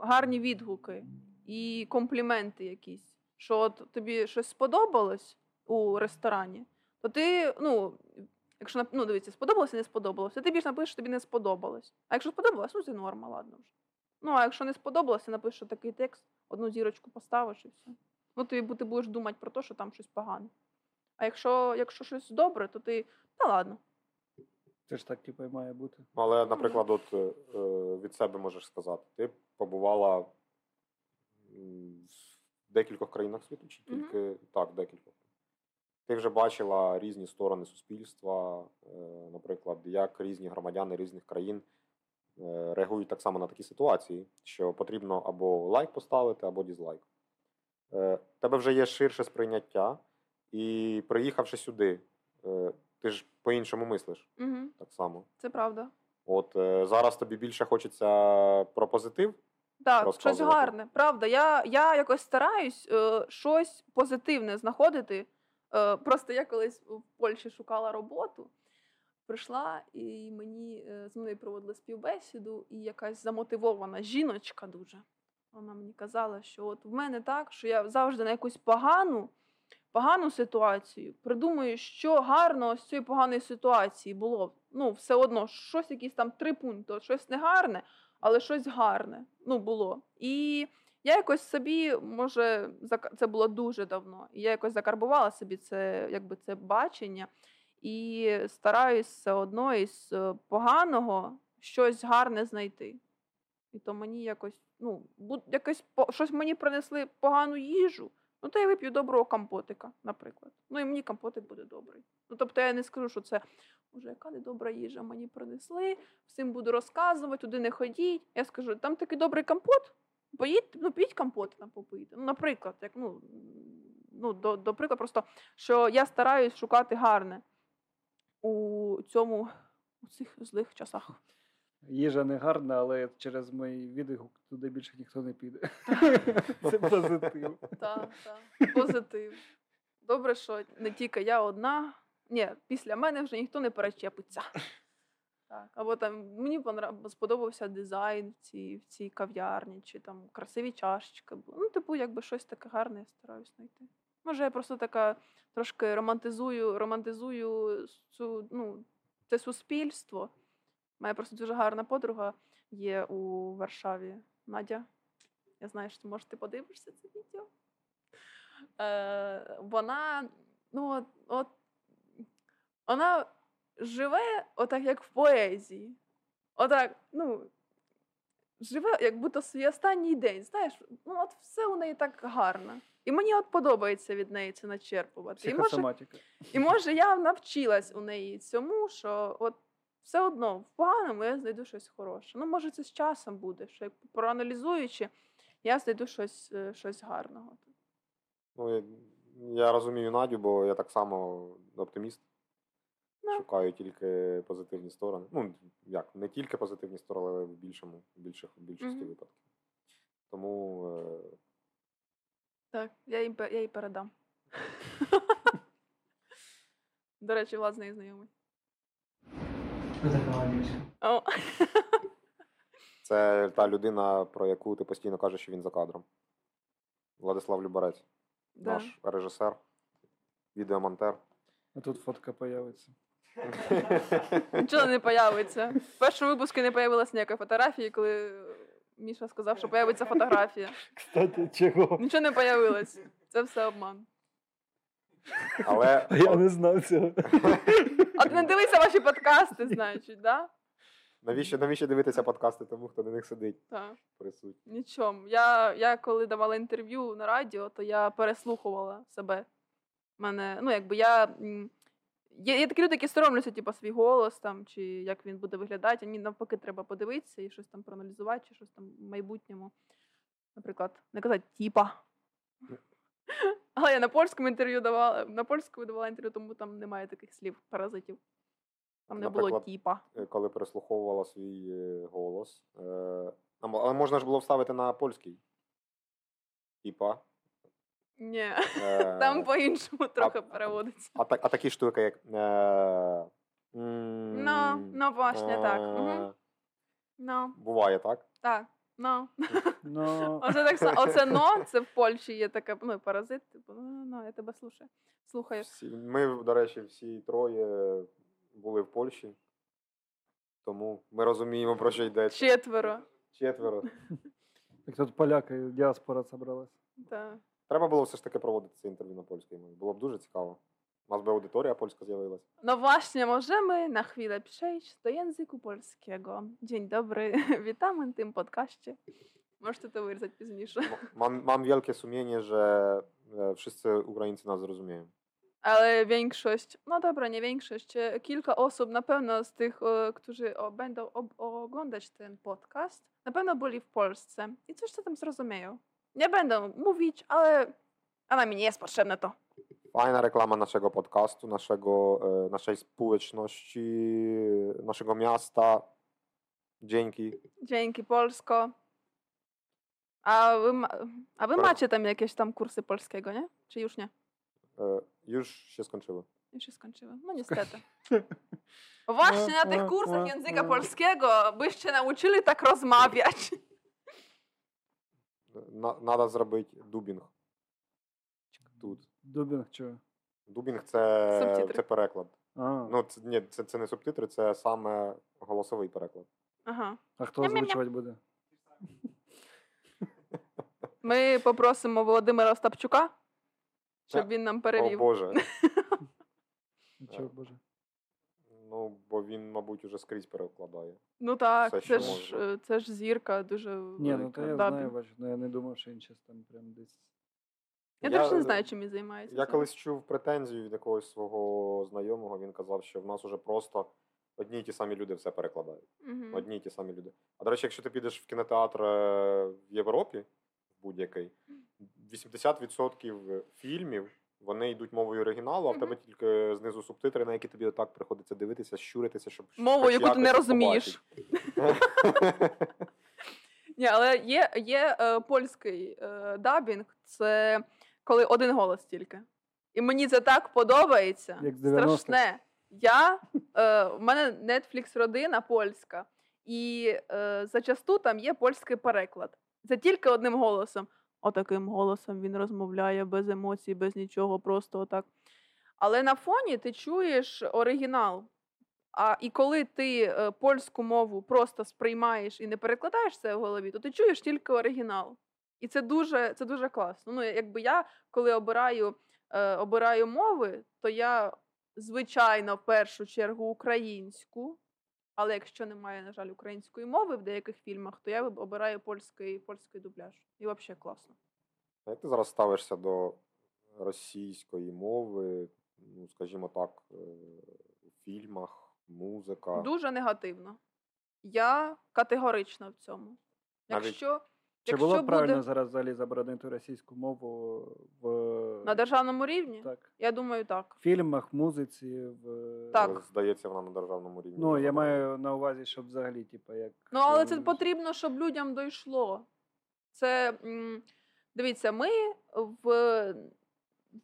гарні відгуки і компліменти якісь. Що от тобі щось сподобалось у ресторані, то ти ну Якщо ну, дивіться, сподобалося, не сподобалося. Ти більш напишеш, тобі не сподобалось. А якщо сподобалось, ну це норма, ладно вже. Ну, а якщо не сподобалося, напишеш такий текст, одну зірочку поставиш і все. Ну, ти, ти будеш думати про те, що там щось погане. А якщо, якщо щось добре, то ти. Та ладно. Це ж так, типу, і має бути. Ну, Але, наприклад, от е, е, від себе можеш сказати, ти побувала в декількох країнах світу, чи тільки так, декількох. Ти вже бачила різні сторони суспільства, е, наприклад, як різні громадяни різних країн е, реагують так само на такі ситуації, що потрібно або лайк поставити, або дізлайк. Е, тебе вже є ширше сприйняття, і приїхавши сюди, ти ж по-іншому мислиш Угу. так само. Це правда. От зараз тобі більше хочеться про позитив. Так, щось гарне. Правда, я, я якось стараюсь е, щось позитивне знаходити. Е, просто я колись в Польщі шукала роботу, прийшла і мені е, з мною проводили співбесіду, і якась замотивована жіночка дуже. Вона мені казала, що от в мене так, що я завжди на якусь погану, погану ситуацію придумую, що гарного з цієї поганої ситуації було. Ну, все одно, щось, якісь там три пункти, щось негарне, але щось гарне ну, було. І я якось собі, може, це було дуже давно. І я якось закарбувала собі це, якби це бачення, і стараюсь все одно із е, поганого щось гарне знайти. І то мені якось, ну, якось щось мені принесли погану їжу. Ну, то я вип'ю доброго компотика, наприклад. Ну і мені компотик буде добрий. Ну, тобто я не скажу, що це Боже, яка недобра їжа мені принесли, всім буду розказувати, туди не ходіть. Я скажу, там такий добрий компот, поїдь, ну піть компот там попийте. Ну, наприклад, як, ну, ну, до, до прикладу, просто що я стараюсь шукати гарне у цьому у цих злих часах. Їжа не гарна, але через мій відгук туди більше ніхто не піде. Це позитив. Так, так. Позитив. Добре, що не тільки я одна. Ні, після мене вже ніхто не перечепиться. Так. Або там мені сподобався дизайн в цій, в цій кав'ярні, чи там красиві чашечки. Ну, типу, якби щось таке гарне я стараюсь знайти. Може, я просто така трошки романтизую, романтизую цю, ну, це суспільство. Мене просто дуже гарна подруга є у Варшаві. Надя. Я знаю, що може ти подивишся це відео. Е, вона, ну, от, от, вона живе отак, як в поезії. Отак, ну, живе, як будто свій останній день. Знаєш, ну от все у неї так гарно. І мені от подобається від неї це начерпувати. І може, і може я навчилась у неї цьому, що от все одно в поганому я знайду щось хороше. Ну, може, це з часом буде, що як проаналізуючи, я знайду щось, е, щось гарного. Ну, я, я розумію Надю, бо я так само оптиміст. Ну. Шукаю тільки позитивні сторони. Ну, як, не тільки позитивні сторони, але в більшому, в більших, в більшості Мгм. випадків. Тому е, Так, я їй, я їй передам. До речі, Влад з нею знайомий. О. це та людина, про яку ти постійно кажеш, що він за кадром. Владислав Любарець, Да. наш режисер, відеомонтер. А тут фотка появиться. Нічого не появиться. В першому випуску не появилась ніякої фотографії, коли Міша сказав, що появиться фотографія. Кстати, чого? Нічого не появилось. Це все обман. Але я не знав цього. А ти не дивися ваші подкасти, значить, да? навіщо, навіщо дивитися подкасти тому, хто на них сидить Так. присутній? Нічому. Я, я коли давала інтерв'ю на радіо, то я переслухувала себе. Мене, ну, якби я. м, Є, є такі люди, які соромляться, типу, свій голос там, чи як він буде виглядати. Мені навпаки треба подивитися і щось там проаналізувати, чи щось там в майбутньому. Наприклад, не казати тіпа. Але я на польському інтерв'ю давала, на польському давала інтерв'ю, тому там немає таких слів, паразитів. Там не було тіпа. Е, коли переслуховувала свій е, голос. Е, але можна ж було вставити на польський. Типа. Ні, Е, там по-іншому трохи переводиться. а, так, а такі штуки, як. Е, Ну, ну, власне, так. Ну, Буває, так? так. Ну. Ну, Оце так само. Оце но, це в Польщі є таке, ну, паразит, типу, ну, ну, я тебе слушаю. Слухаю. Всі, ми, до речі, всі троє були в Польщі. Тому ми розуміємо, про що йдеться. Четверо. Четверо. Так тут поляки, діаспора зібралась. Да. Треба було все ж таки проводити це інтерв'ю на польській мові. Було б дуже цікаво. У нас би аудиторія польська zjawилась. No właśnie, możemy na chwilę przejść do języku polskiego. Dzień dobry, witamy w tym podcaście. Możecie to wyrzucić пізніше. М- Mam, mam wielkie sumienie, że e, wszyscy Ukraińcy nas zrozumieją. Ale większość, no dobra, nie większość, e, kilka osób na pewno z tych, e, którzy o, będą ob, oglądać ten podcast, na pewno byli w Polsce i coś co tam zrozumieją. Nie będę mówić, ale a nam nie jest potrzebne to. Fajna reklama naszego podcastu, naszego, e, naszej społeczności, naszego miasta. Dzięki. Dzięki Polsko. A wy, ma, a wy Pro- macie tam jakieś tam kursy polskiego, nie? Czy już nie? E, Już się skończyły. Już się skończyły. No niestety. Właśnie na tych kursach języka polskiego byście nauczyli tak rozmawiać. Надо зробити дубінг. Тут. Дубінг чого? Дубінг це, Субтитри. це переклад. А, Ну, це, ні, це, це не субтитри, це саме голосовий переклад. Ага. а хто озвучувати буде? Ми попросимо Володимира Остапчука, щоб він нам О перевів. Боже. Чого, боже? Ну, бо він, мабуть, уже скрізь перекладає. Ну так, Все, це ж, е, це ж зірка дуже Ні, ну то я Дабінг. знаю, бачу, ну я не думав, що він щось там прям десь. Я, Я- теж не знаю, чим він займається. Я колись чув претензію від якогось свого знайомого. Він казав, що в нас уже просто одні й ті самі люди все перекладають. Мгм. Одні й ті самі люди. А до речі, якщо ти підеш в кінотеатр е, в Європі, в будь-який, 80% фільмів вони йдуть мовою оригіналу, а в тебе тільки знизу субтитри, на які тобі отак приходиться дивитися, щуритися, щоб Мову, яку ти не розумієш. Ні, але є, є е, польський е, дабінг, це коли один голос тільки. І мені це так подобається. Як Страшне. Я, е, в мене Netflix родина польська, і е, зачасту там є польський переклад. Це тільки одним голосом. Отаким голосом він розмовляє без емоцій, без нічого, просто отак. Але на фоні ти чуєш оригінал. А і коли ти е, польську мову просто сприймаєш і не перекладаєш це в голові, то ти чуєш тільки оригінал. І це дуже, це дуже класно. Ну, якби я, коли обираю, е, обираю мови, то я, звичайно, в першу чергу українську. Але якщо немає, на жаль, української мови в деяких фільмах, то я обираю польський, польський дубляж. І взагалі класно. А як ти зараз ставишся до російської мови, ну, скажімо так, е, у фільмах, музика? Дуже негативно. Я категорична в цьому. Навіть- Якщо, Чи якщо було б правильно буде зараз взагалі заборонити російську мову в на державному рівні, так, я думаю, так. В фільмах, музиці, в Так. Здається, вона на державному рівні. Ну, я маю на увазі, щоб взагалі, типу, як. Ну, але це е, потрібно, щоб людям дійшло. Це дивіться, ми в,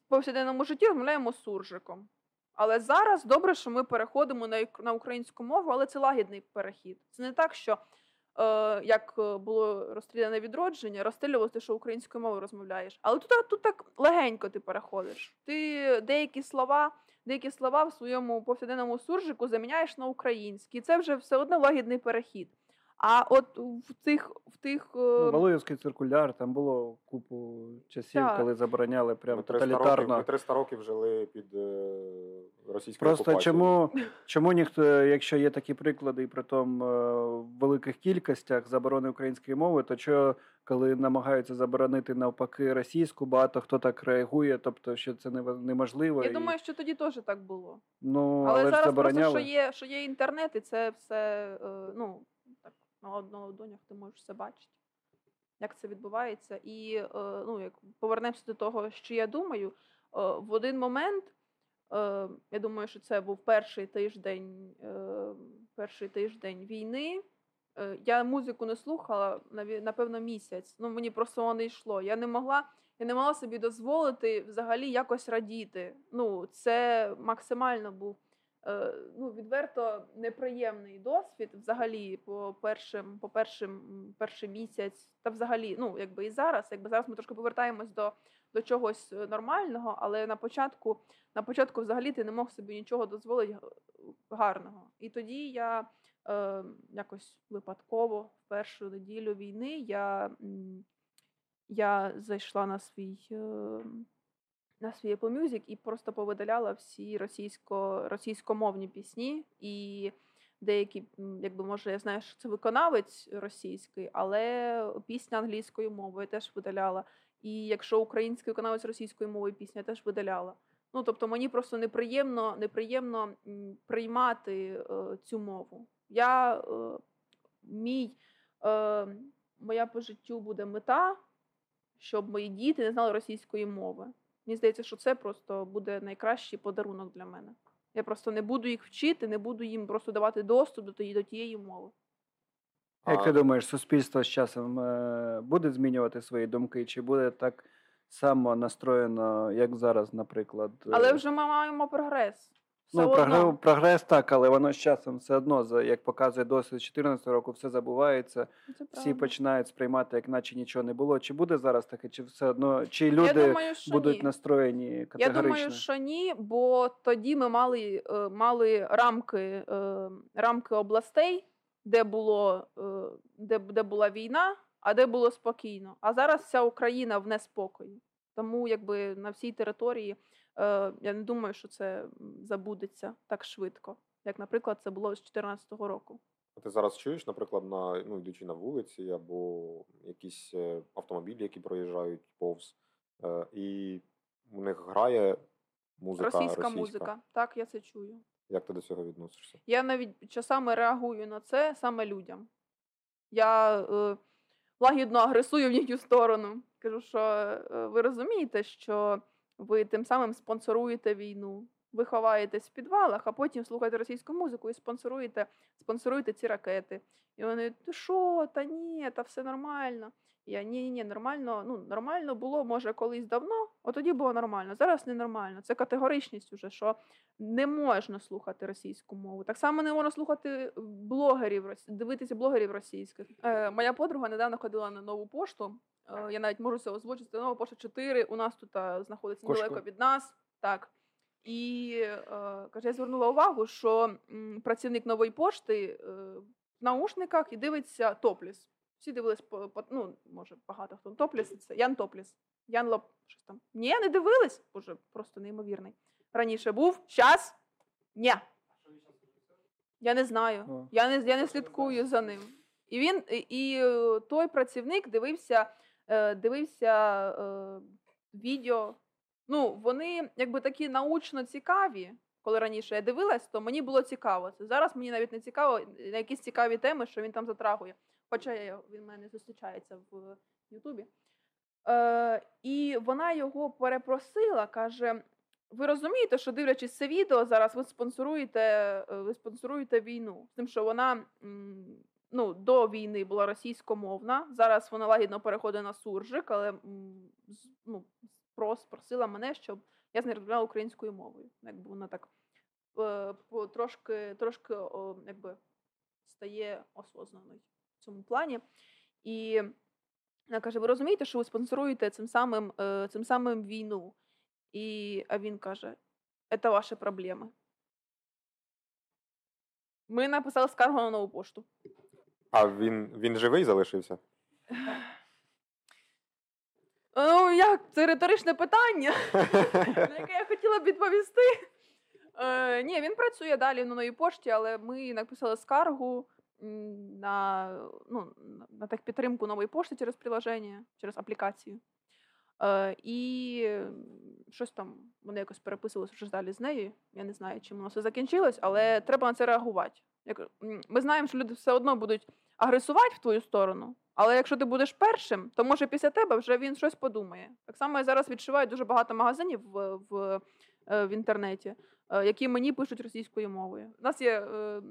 повсякденному житті розмовляємо з суржиком. Але зараз добре, що ми переходимо на, на українську мову, але це лагідний перехід. Це не так, що е, як е, було розстріляне відродження, розстрілювалося, що українською мовою розмовляєш. Але тут, тут так легенько ти переходиш. Ти деякі слова, деякі слова в своєму повсякденному суржику заміняєш на українські. І це вже все одно лагідний перехід. А от в тих, в тих е, Ну, Валуївський циркуляр, там було купу часів, Так. коли забороняли прям Ми 300, років, ми 300 років жили під е, російською Просто окупацією. чому, чому ніхто, якщо є такі приклади, і при тому е, в великих кількостях заборони української мови, то що, коли намагаються заборонити навпаки російську, багато хто так реагує, тобто що це нева- неможливо. я і, думаю, що тоді теж так було. ну, Але, але, зараз забороняли. просто що є, що є інтернет, і це все е, ну, на однодонях ти можеш все бачити, як це відбувається. І е, ну, як повернемося до того, що я думаю, е, в один момент, е, я думаю, що це був перший тиждень, перший тиждень війни. Я музику не слухала напевно місяць. Ну мені просто воно йшло. Я не могла, я не могла собі дозволити взагалі якось радіти. Ну, це максимально був ну, відверто неприємний досвід взагалі по першим, по першим перший місяць, та взагалі, ну якби і зараз, якби зараз ми трошки повертаємось до, до чогось е, нормального, але на початку, на початку взагалі ти не мог собі нічого дозволити гарного. І тоді я е, якось випадково в першу неділю війни я, я зайшла на свій. Е, на свій Apple Music і просто повидаляла всі російсько, російськомовні пісні. І деякі, якби може, я знаю, що це виконавець російський, але пісня англійською мовою теж видаляла. І якщо український виконавець російською мовою пісня, теж видаляла. Ну тобто мені просто неприємно, неприємно приймати е, цю мову. Я е, мій, е, моя по життю буде мета, щоб мої діти не знали російської мови. Мені здається, що це просто буде найкращий подарунок для мене. Я просто не буду їх вчити, не буду їм просто давати доступ до тієї, до тієї мови. Як ти думаєш, суспільство з часом е, буде змінювати свої думки, чи буде так само настроєно, як зараз, наприклад? Але е, вже ми маємо прогрес. Ну, прогрес, прогрес так, але воно з часом все одно, як показує досвід 2014 року, все забувається, Це всі починають сприймати, як наче нічого не було. Чи буде зараз таке, чи все одно, чи Я люди думаю, що будуть ні. настроєні Я думаю, що ні, бо тоді ми мали, е, мали рамки, е, рамки областей, де було е, де, де була війна, а де було спокійно. А зараз вся Україна в неспокої. Тому якби на всій території е, я не думаю, що це забудеться так швидко, як, наприклад, це було з 2014 року. А Ти зараз чуєш, наприклад, на ну, йдучи на вулиці або якісь е, автомобілі, які проїжджають повз, е, і в них грає музика Російська, музика. Так, я це чую. Як ти до цього відносишся? Я навіть часами реагую на це саме людям. Я е, лагідно агресую в їхню сторону. Кажу, що е, ви розумієте, що ви тим самим спонсоруєте війну. Ви ховаєтесь в підвалах, а потім слухаєте російську музику і спонсоруєте, спонсоруєте ці ракети. І вони, ти що, та ні, та все нормально. Я ні, ні, нормально. Ну, нормально було, може, колись давно, от тоді було нормально. Зараз ненормально. Це категоричність уже, що не можна слухати російську мову. Так само не можна слухати блогерів, рос- дивитися блогерів російських. Е, моя подруга недавно ходила на нову пошту. Е, я навіть можу це озвучити. Це нова пошта 4. У нас тут е, знаходиться Кошко. недалеко від нас. Так. І е, каже, я звернула увагу, що м, працівник нової пошти е, в наушниках і дивиться топліс. Всі дивились по, по ну, може, багато хто топліс. Це Ян Топліс. Ян Лоп, щось там. Ні, не дивились. Боже, просто неймовірний. Раніше був, щас ні. Я не знаю. О. Я не, я не слідкую за ним. І він, і, і е, той працівник дивився, дивився е, відео. Ну, вони якби такі научно цікаві. Коли раніше я дивилась, то мені було цікаво. Це зараз мені навіть не цікаво на якісь цікаві теми, що він там затрагує. Хоча він в мене зустрічається в Ютубі. Е, і вона його перепросила, каже: ви розумієте, що дивлячись це відео, зараз ви спонсоруєте, е, ви спонсоруєте війну. З тим, що вона ну, до війни була російськомовна, зараз вона лагідно переходить на суржик, але ну, прос, просила мене, щоб я з розмовляла українською мовою. Якби вона так е, трошки, трошки о, якби, стає осознаною в цьому плані. І вона каже: ви розумієте, що ви спонсоруєте цим самим, е, цим самим війну? І, а він каже: це ваші проблеми. Ми написали скаргу на нову пошту. А він, він живий залишився? Ну, як це риторичне питання, на яке я хотіла б відповісти. Е, ні, він працює далі на новій пошті, але ми написали скаргу на, ну, на- техпідтримку нової пошти через приложення, через аплікацію. Е, і щось там вони якось переписувалися вже далі з нею. Я не знаю, чим воно все закінчилось, але треба на це реагувати. Ми знаємо, що люди все одно будуть агресувати в твою сторону, але якщо ти будеш першим, то може після тебе вже він щось подумає. Так само я зараз відчуваю дуже багато магазинів в, в, е, в інтернеті, е, які мені пишуть російською мовою. У нас є е,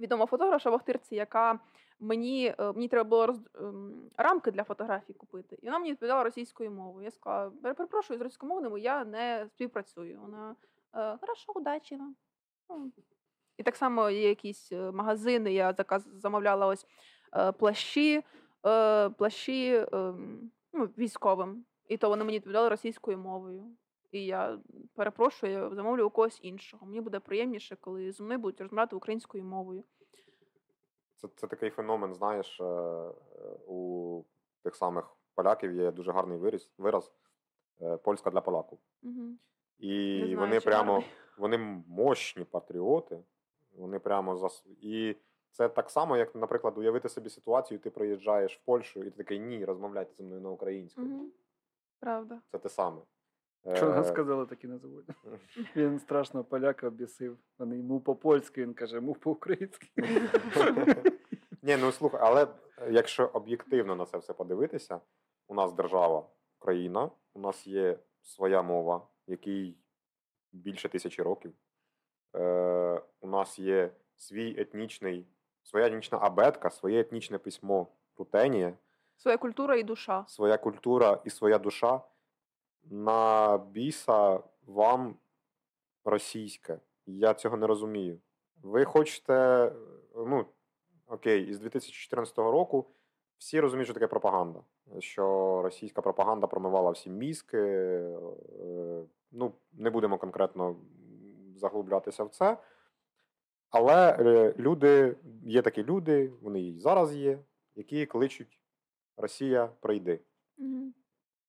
відома фотографша в Охтирці, яка мені, мені треба було роз, ем, рамки для фотографій купити. І вона мені відповідала російською мовою. Я сказала, перепрошую, з російськомовними я не співпрацюю. Вона хорошо, удачі вам. І так само є якісь е, магазини, я заказ замовляла ось е, плащі, е, плащі ем, ну, військовим. І то вони мені відповідали російською мовою. І я перепрошую, я замовлю у когось іншого. Мені буде приємніше, коли зі мною будуть розмовляти українською мовою. Це, це такий феномен, знаєш, у тих самих поляків є дуже гарний вираз, вираз польська для поляків. Угу. І знаю, вони прямо гарний. вони мощні патріоти. Вони прямо зас... І це так само, як, наприклад, уявити собі ситуацію, ти приїжджаєш в Польщу, і ти такий ні, розмовляйте зі мною на українському. Угу. Правда. Це те саме. Що Е, сказали, так і не забудь. Він страшно поляка обісив. Вони йому по-польськи, він каже, йому по-українськи. Ні, ну слухай, але якщо об'єктивно на це все подивитися, у нас держава, країна, у нас є своя мова, якій більше тисячі років. Е, у нас є свій етнічний, своя етнічна абетка, своє етнічне письмо Рутенія, Своя культура і душа. своя культура і своя душа. На біса вам російське. Я цього не розумію. Ви хочете, ну, окей, із 2014 року всі розуміють, що таке пропаганда. Що російська пропаганда промивала всі мізки. е, Ну, не будемо конкретно заглублятися в це. Але е, люди, є такі люди, вони і зараз є, які кличуть Росія, прийди. Угу.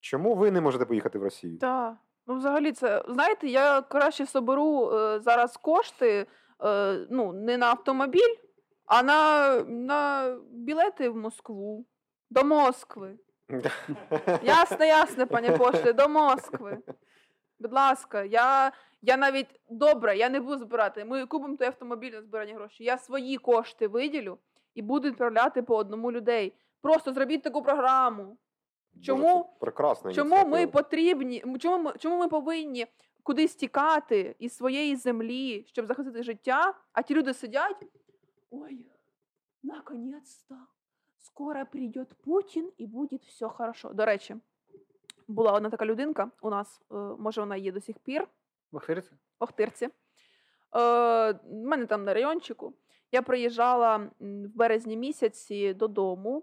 Чому ви не можете поїхати в Росію? Так. Ну, взагалі, це знаєте, я краще соберу е, зараз кошти е, ну, не на автомобіль, а на, на білети в Москву. До Москви. Ясно, ясно, пані пошли, до Москви. Будь ласка, я, я навіть добре, я не буду збирати. Ми купимо той автомобіль на збирання грошей. Я свої кошти виділю і буду відправляти по одному людей. Просто зробіть таку програму. Чому- прекрасна Чому ми потрібні? Чому ми, чому ми повинні кудись тікати із своєї землі, щоб захистити життя? А ті люди сидять. Ой, наконець-то, скоро прийде Путін і буде все хорошо. До речі, була одна така людинка у нас, е, може, вона є до сих пір, Бахтирці? в Охтирці. Е, в мене там на райончику. Я приїжджала в березні місяці додому,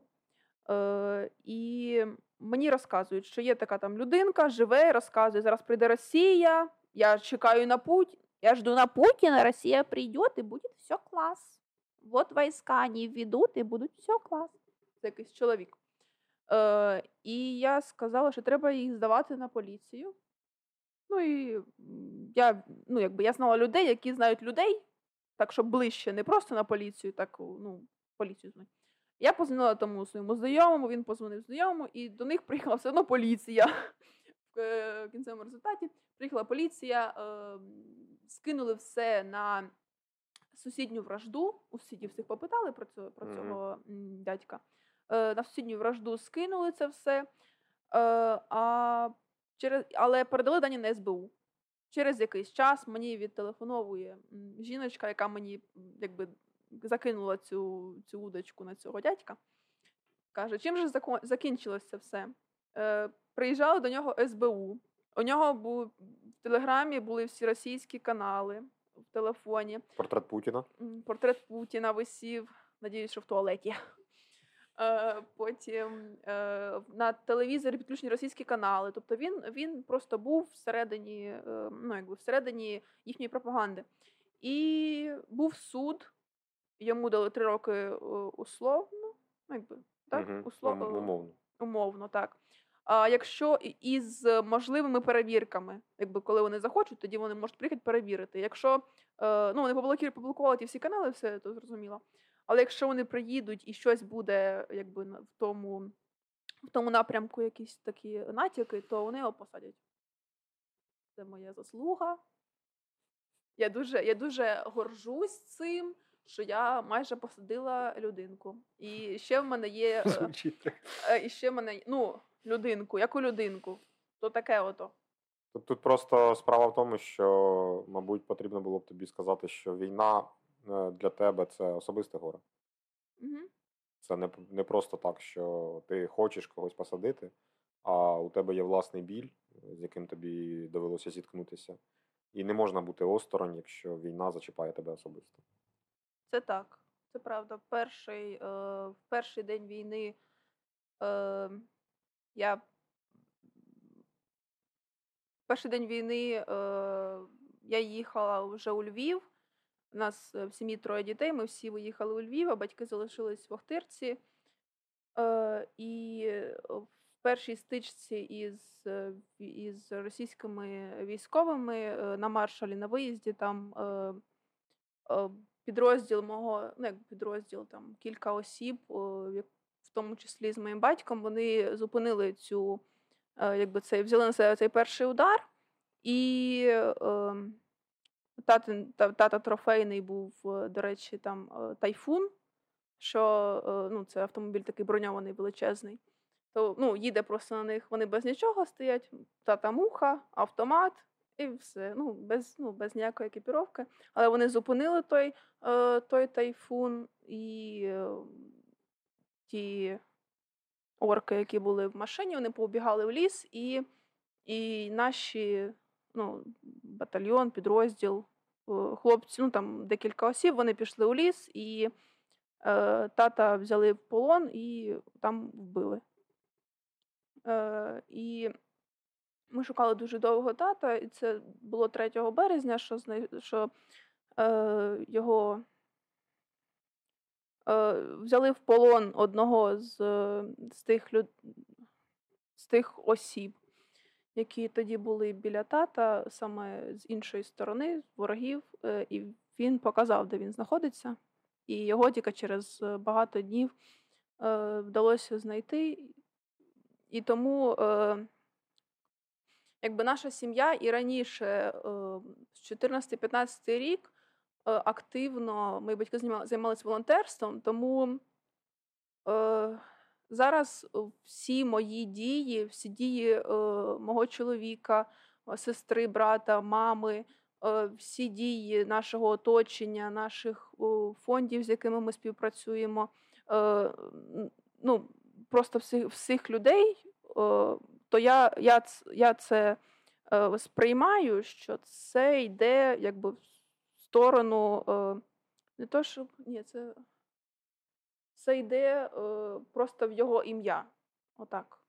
е, і мені розказують, що є така там людинка, живе, розказує, зараз прийде Росія, я чекаю на Путін, я жду на Путіна, Росія прийде і буде все клас. Вот війська не введуть і буде все клас. Це якийсь чоловік. Е, і я сказала, що треба їх здавати на поліцію. Ну і я, ну, якби я знала людей, які знають людей, так щоб ближче, не просто на поліцію, так ну, поліцію знають. Я позвонила тому своєму знайомому, він позвонив знайомому, і до них приїхала все одно поліція. В кінцевому результаті приїхала поліція, е, скинули все на сусідню вражду. У сусідів всіх попитали про цього, про цього м, дядька. Е, на сусідню вражду скинули це все. Е, а через, але передали дані на СБУ. Через якийсь час мені відтелефоновує жіночка, яка мені якби закинула цю, цю удочку на цього дядька. Каже, чим же закінчилось це все? Е, приїжджали до нього СБУ. У нього був в Телеграмі були всі російські канали в телефоні. Портрет Путіна. Портрет Путіна висів, надіюсь, що в туалеті. Е, Потім е, на телевізорі підключені російські канали. Тобто він, він просто був всередині, е, ну, якби всередині їхньої пропаганди. І був суд, йому дали три роки условно, ну, якби, так? Мгм. Услов- Умовно. умовно, так. А якщо із можливими перевірками, якби коли вони захочуть, тоді вони можуть приїхати перевірити. Якщо ну вони поблокували ті всі канали, все то зрозуміло. Але якщо вони приїдуть і щось буде, якби в тому, в тому напрямку якісь такі натяки, то вони його посадять. Це моя заслуга. Я дуже, я дуже горжусь цим, що я майже посадила людинку. І ще в мене є. е. Е, І ще в мене, ну, людинку, яку людинку? То таке ото. Тут, просто справа в тому, що, мабуть, потрібно було б тобі сказати, що війна для тебе це особисте горе. Угу. Це не, не просто так, що ти хочеш когось посадити, а у тебе є власний біль, з яким тобі довелося зіткнутися. І не можна бути осторонь, якщо війна зачіпає тебе особисто. Це так, це правда. Перший, е, в перший день війни е, я перший день війни е, я їхала вже у Львів. У нас е, в сім'ї троє дітей, ми всі виїхали у Львів, а батьки залишились в Охтирці. Е, і е, в першій стичці із, із російськими військовими на маршалі на виїзді там. Е, підрозділ мого, ну як підрозділ, там кілька осіб, в тому числі з моїм батьком, вони зупинили цю, якби цей, взяли на себе цей перший удар. І е, тата, тата трофейний був, е, до речі, там е, тайфун, що е, ну, це автомобіль такий броньований, величезний. То ну, їде просто на них, вони без нічого стоять, тата муха, автомат, і все. Ну, без, ну, без ніякої екіпіровки. Але вони зупинили той, той тайфун і ті орки, які були в машині, вони поубігали в ліс, і, і наші ну, батальйон, підрозділ, е, хлопці, ну там декілька осіб, вони пішли у ліс і е, тата взяли в полон і там вбили. Е, і ми шукали дуже довго тата, і це було 3 березня, що, що е, його е, взяли в полон одного з, е, з, тих люд... з тих осіб, які тоді були біля тата, саме з іншої сторони, ворогів, е, і він показав, де він знаходиться. І його тільки через е, багато днів е, вдалося знайти. І тому якби наша сім'я і раніше, з 14-15 рік, активно мої батьки займалися волонтерством, тому зараз е, всі мої дії, всі дії е, мого чоловіка, е, сестри, брата, мами, е, всі дії нашого оточення, наших о, фондів, з якими ми співпрацюємо, е, ну, просто всіх, всіх людей, е, то я, я, я це е, сприймаю, що це йде якби в сторону е, не то, щоб ні, це, це йде е, просто в його ім'я. Отак.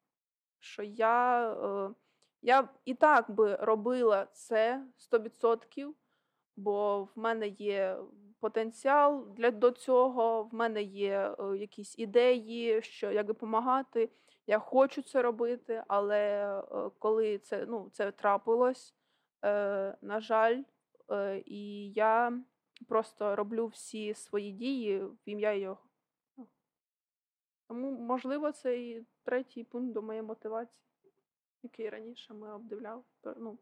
Що я, е, я і так би робила це 100%, бо в мене є потенціал для до цього, в мене є е, якісь ідеї, що як допомагати. Я хочу це робити, але коли це, ну, це трапилось, е, на жаль, е, і я просто роблю всі свої дії в ім'я його. Тому, можливо, це і третій пункт до моєї мотивації, який раніше ми обдивляли. Ну,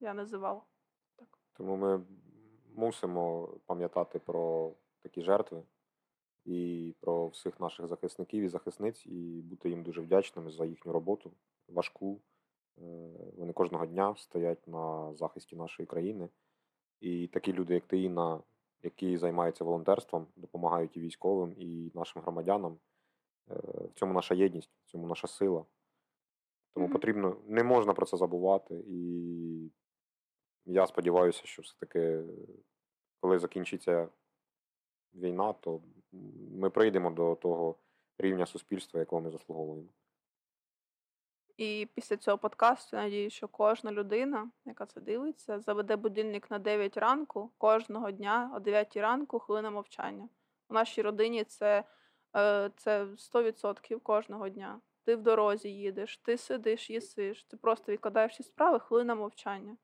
я називала. так. Тому ми мусимо пам'ятати про такі жертви і про всіх наших захисників і захисниць, і бути їм дуже вдячними за їхню роботу важку. Е, Вони кожного дня стоять на захисті нашої країни. І такі люди, як ти, Інна, які займаються волонтерством, допомагають і військовим, і нашим громадянам. Е, В цьому наша єдність, в цьому наша сила. Тому Мгм. потрібно, не можна про це забувати. І я сподіваюся, що все-таки, коли закінчиться війна, то ми прийдемо до того рівня суспільства, якого ми заслуговуємо. І після цього подкасту я надію, що кожна людина, яка це дивиться, заведе будильник на 9 ранку кожного дня о 9 ранку хвилина мовчання. У нашій родині це, це 100% кожного дня. Ти в дорозі їдеш, ти сидиш, їсиш, ти просто відкладаєш всі справи, хвилина мовчання.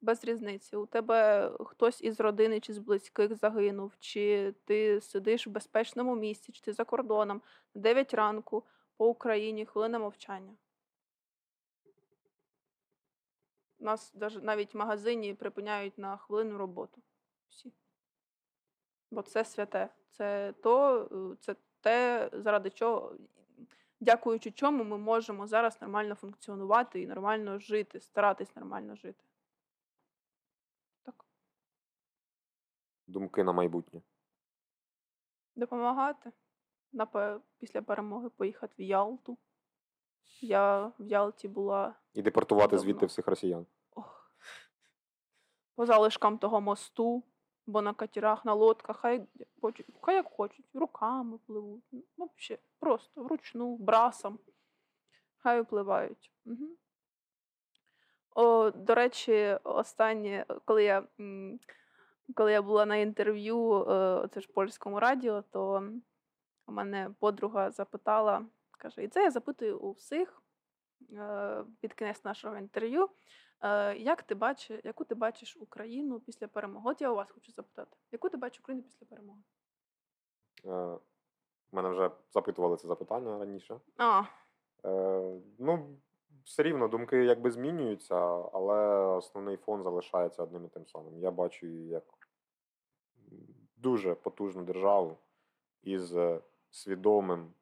Без різниці. У тебе хтось із родини чи з близьких загинув, чи ти сидиш в безпечному місці, чи ти за кордоном. 9 ранку по Україні хвилина мовчання. У нас навіть в магазині припиняють на хвилину роботу. Всі. Бо це святе. Це то, е, це те, заради чого, дякуючи чому ми можемо зараз нормально функціонувати і нормально жити, старатись нормально жити. Так. Думки на майбутнє. Допомагати. Напе- після перемоги поїхати в Ялту. Я в Ялті була І депортувати Давно. звідти всіх росіян. Ох. по залишкам того мосту, бо на катерах, на лодках, хай хочуть, хай як хочуть, руками пливуть. Ну, взагалі, просто вручну, брасом. Хай впливають. Угу. О, до речі, останнє, коли я, коли я була на інтерв'ю, е, це ж польському радіо, то у мене подруга запитала, каже, і це я запитую у всіх е, під кінець нашого інтерв'ю. Е, Як ти бачиш, яку ти бачиш Україну після перемоги? От я у вас хочу запитати, яку ти бачиш Україну після перемоги? Е, Мене вже запитували це запитання раніше. А, Е, ну, все рівно думки якби змінюються, але основний фон залишається одним і тим самим. Я бачу її як дуже потужну державу із свідомим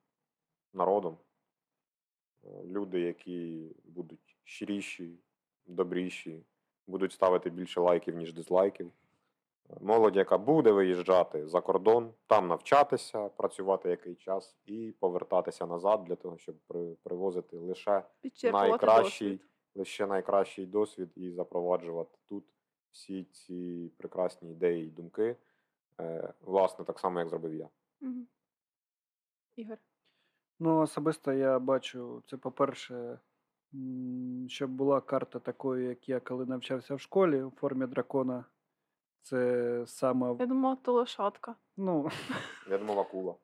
народом. Люди, які будуть щиріші, добріші, будуть ставити більше лайків, ніж дизлайків. Молодь, яка буде виїжджати за кордон, там навчатися, працювати який час і повертатися назад для того, щоб привозити лише найкращий, досвід. лише найкращий досвід і запроваджувати тут всі ці прекрасні ідеї і думки. Е, власне, так само, як зробив я. Мгм. Ігор. Ну, особисто я бачу, це, по-перше, щоб була карта такою, як я коли навчався в школі у формі дракона. Це саме, Я думала, то лошадка. ну, Я думав, акула.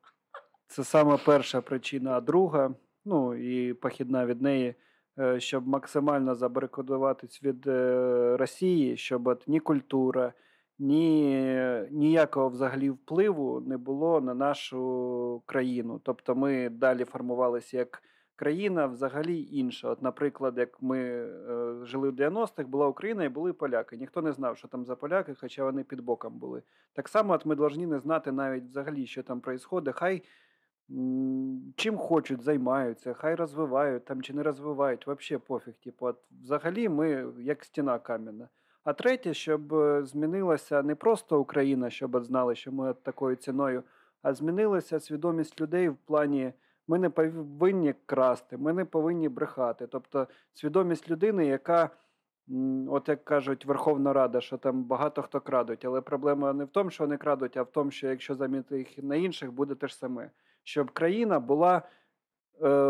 Це саме перша причина, а друга, ну і похідна від неї, е, щоб максимально забарикадуватись від е, Росії, щоб от ні культура, ні ніякого взагалі впливу не було на нашу країну. Тобто ми далі формувалися як країна взагалі інша. От, наприклад, як ми е, жили в 90-х, була Україна і були поляки. Ніхто не знав, що там за поляки, хоча вони під боком були. Так само, от ми повинні не знати навіть взагалі, що там відбувається. Хай м, чим хочуть, займаються, хай розвивають там чи не розвивають, взагалі пофіг. Типу, от взагалі ми як стіна кам'яна. А третє, щоб е, змінилася не просто Україна, щоб знали, що ми такою ціною, а змінилася свідомість людей в плані. Ми не повинні красти, ми не повинні брехати. Тобто свідомість людини, яка, от як кажуть, Верховна Рада, що там багато хто крадуть, але проблема не в тому, що вони крадуть, а в тому, що якщо замінити їх на інших, буде те ж саме. Щоб країна була е,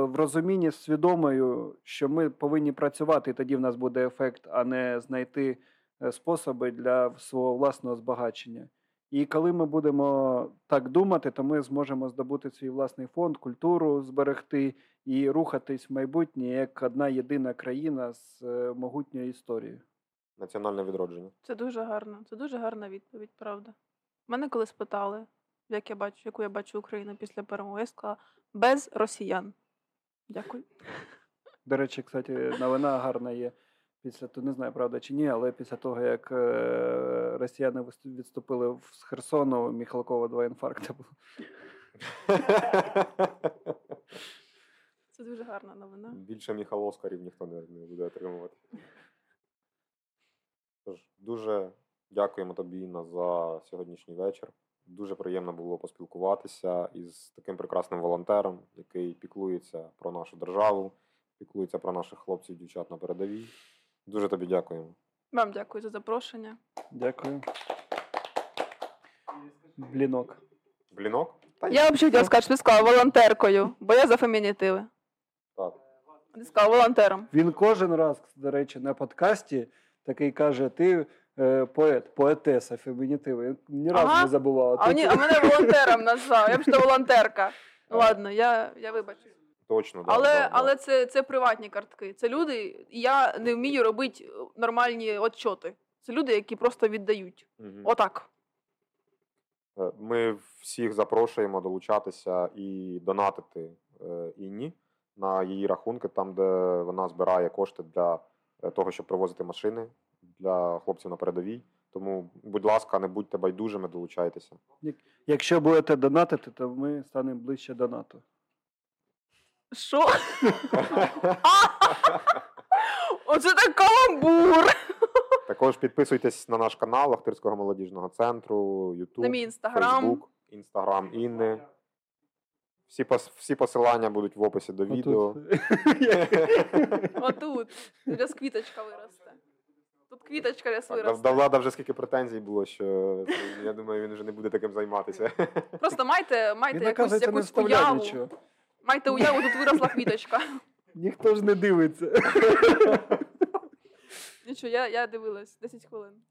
в розумінні свідомою, що ми повинні працювати, і тоді в нас буде ефект, а не знайти е, способи для свого власного збагачення. І коли ми будемо так думати, то ми зможемо здобути свій власний фонд, культуру зберегти і рухатись в майбутнє як одна єдина країна з е, могутньою історією. Національне відродження. Це дуже гарно. Це дуже гарна відповідь, правда. Мене коли спитали, як я бачу, яку я бачу Україну після перемоги, я сказала без росіян. Дякую. До речі, кстати, новина гарна є. Після того, не знаю, правда чи ні, але після того, як е, росіяни відступили з Херсону, Міхалкова два інфаркти було. Це дуже гарна новина. Більше Міхал Оскарів ніхто не, не буде отримувати. Тож, дуже дякуємо тобі, Інна, за сьогоднішній вечір. Дуже приємно було поспілкуватися із таким прекрасним волонтером, який піклується про нашу державу, піклується про наших хлопців і дівчат на передовій. Дуже тобі дякуємо. Вам дякую за запрошення. Дякую. Блінок. Блінок? Та Я взагалі хотіла сказати, що ти сказала волонтеркою, бо я за фемінітиви. Так. Ти сказала волонтером. Він кожен раз, до речі, на подкасті такий каже: ти е, поет, поетеса, фемінітиви. Він ні разу Ага. не забував. А, Ти- ні, а мене волонтером назвав. Я б що волонтерка. Ну ладно, я, я вибачу. Точно, да, Але, да, да. але це, це приватні картки. Це люди, і я не вмію робити нормальні отчоти. Це люди, які просто віддають. Мгм. Отак. Е, Ми всіх запрошуємо долучатися і донатити е, Інні на її рахунки, там, де вона збирає кошти для е, того, щоб привозити машини для хлопців на передовій. Тому, будь ласка, не будьте байдужими, долучайтеся. Якщо будете донатити, то ми станемо ближче до НАТО. Що? Оце так каламбур. Також підписуйтесь на наш канал Ахтирського молодіжного центру, YouTube, На мій інстаграм. Facebook, Instagram Інни. Всі, пос- всі посилання будуть в описі до відео. Отут. Отут. Зараз квіточка виросте. Тут квіточка Так, виросте. до влада вже скільки претензій було, що я думаю, він вже не буде таким займатися. Просто майте, майте Він, якусь, не якусь вставляє уяву. нічого. Майте уяву, тут виросла квіточка. Ніхто ж не дивиться. Нічого, я, я дивилась 10 хвилин.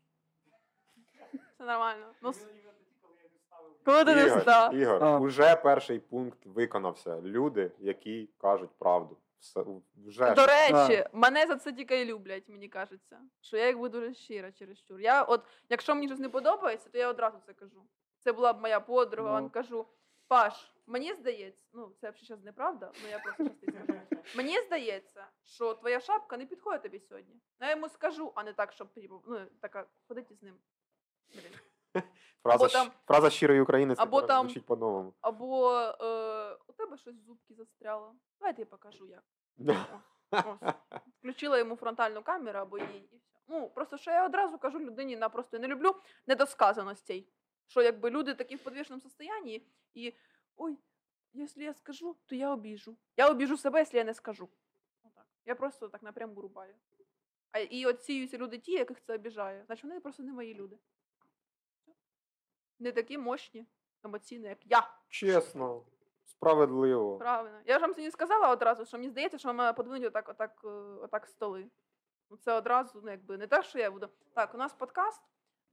Все нормально. Ну, с- коли ти не Ігор, встав. Ігор, А. уже перший пункт виконався. Люди, які кажуть правду. Все, вже До ж. речі, мене за це тільки і люблять, мені кажеться. Що я якби дуже щира чересчур. Я от, якщо мені щось не подобається, то я одразу це кажу. Це була б моя подруга, Ну. вам кажу. Паш, мені здається, ну це взагалі зараз неправда, ну я просто скажу. Мені здається, що твоя шапка не підходить тобі сьогодні. Ну, Я йому скажу, а не так, щоб типу, ну, така ходити з ним. Блін. Фраза, або там- фраза щирий українець або там- звучить по-новому. Або е, у тебе щось в зубки застряло. Давайте я покажу як. Ось. Включила йому фронтальну камеру або їй, і все. Ну, просто що я одразу кажу людині на просто не люблю недосказаностей. Що якби люди такі в подвішеному состоянні, і ой, якщо я скажу, то я обіжу. Я обіжу себе, якщо я не скажу. Отак. Я просто так напряму рубаю. А і от сіються люди ті, яких це обіжає. Значить, вони просто не мої люди. Не такі мощні, емоційні, як я. Чесно, справедливо. Правильно. Я ж вам сьогодні сказала одразу, що мені здається, що мене подвинуть отак, отак, е, отак столи. Це одразу, ну, якби не те, що я буду. Так, у нас подкаст,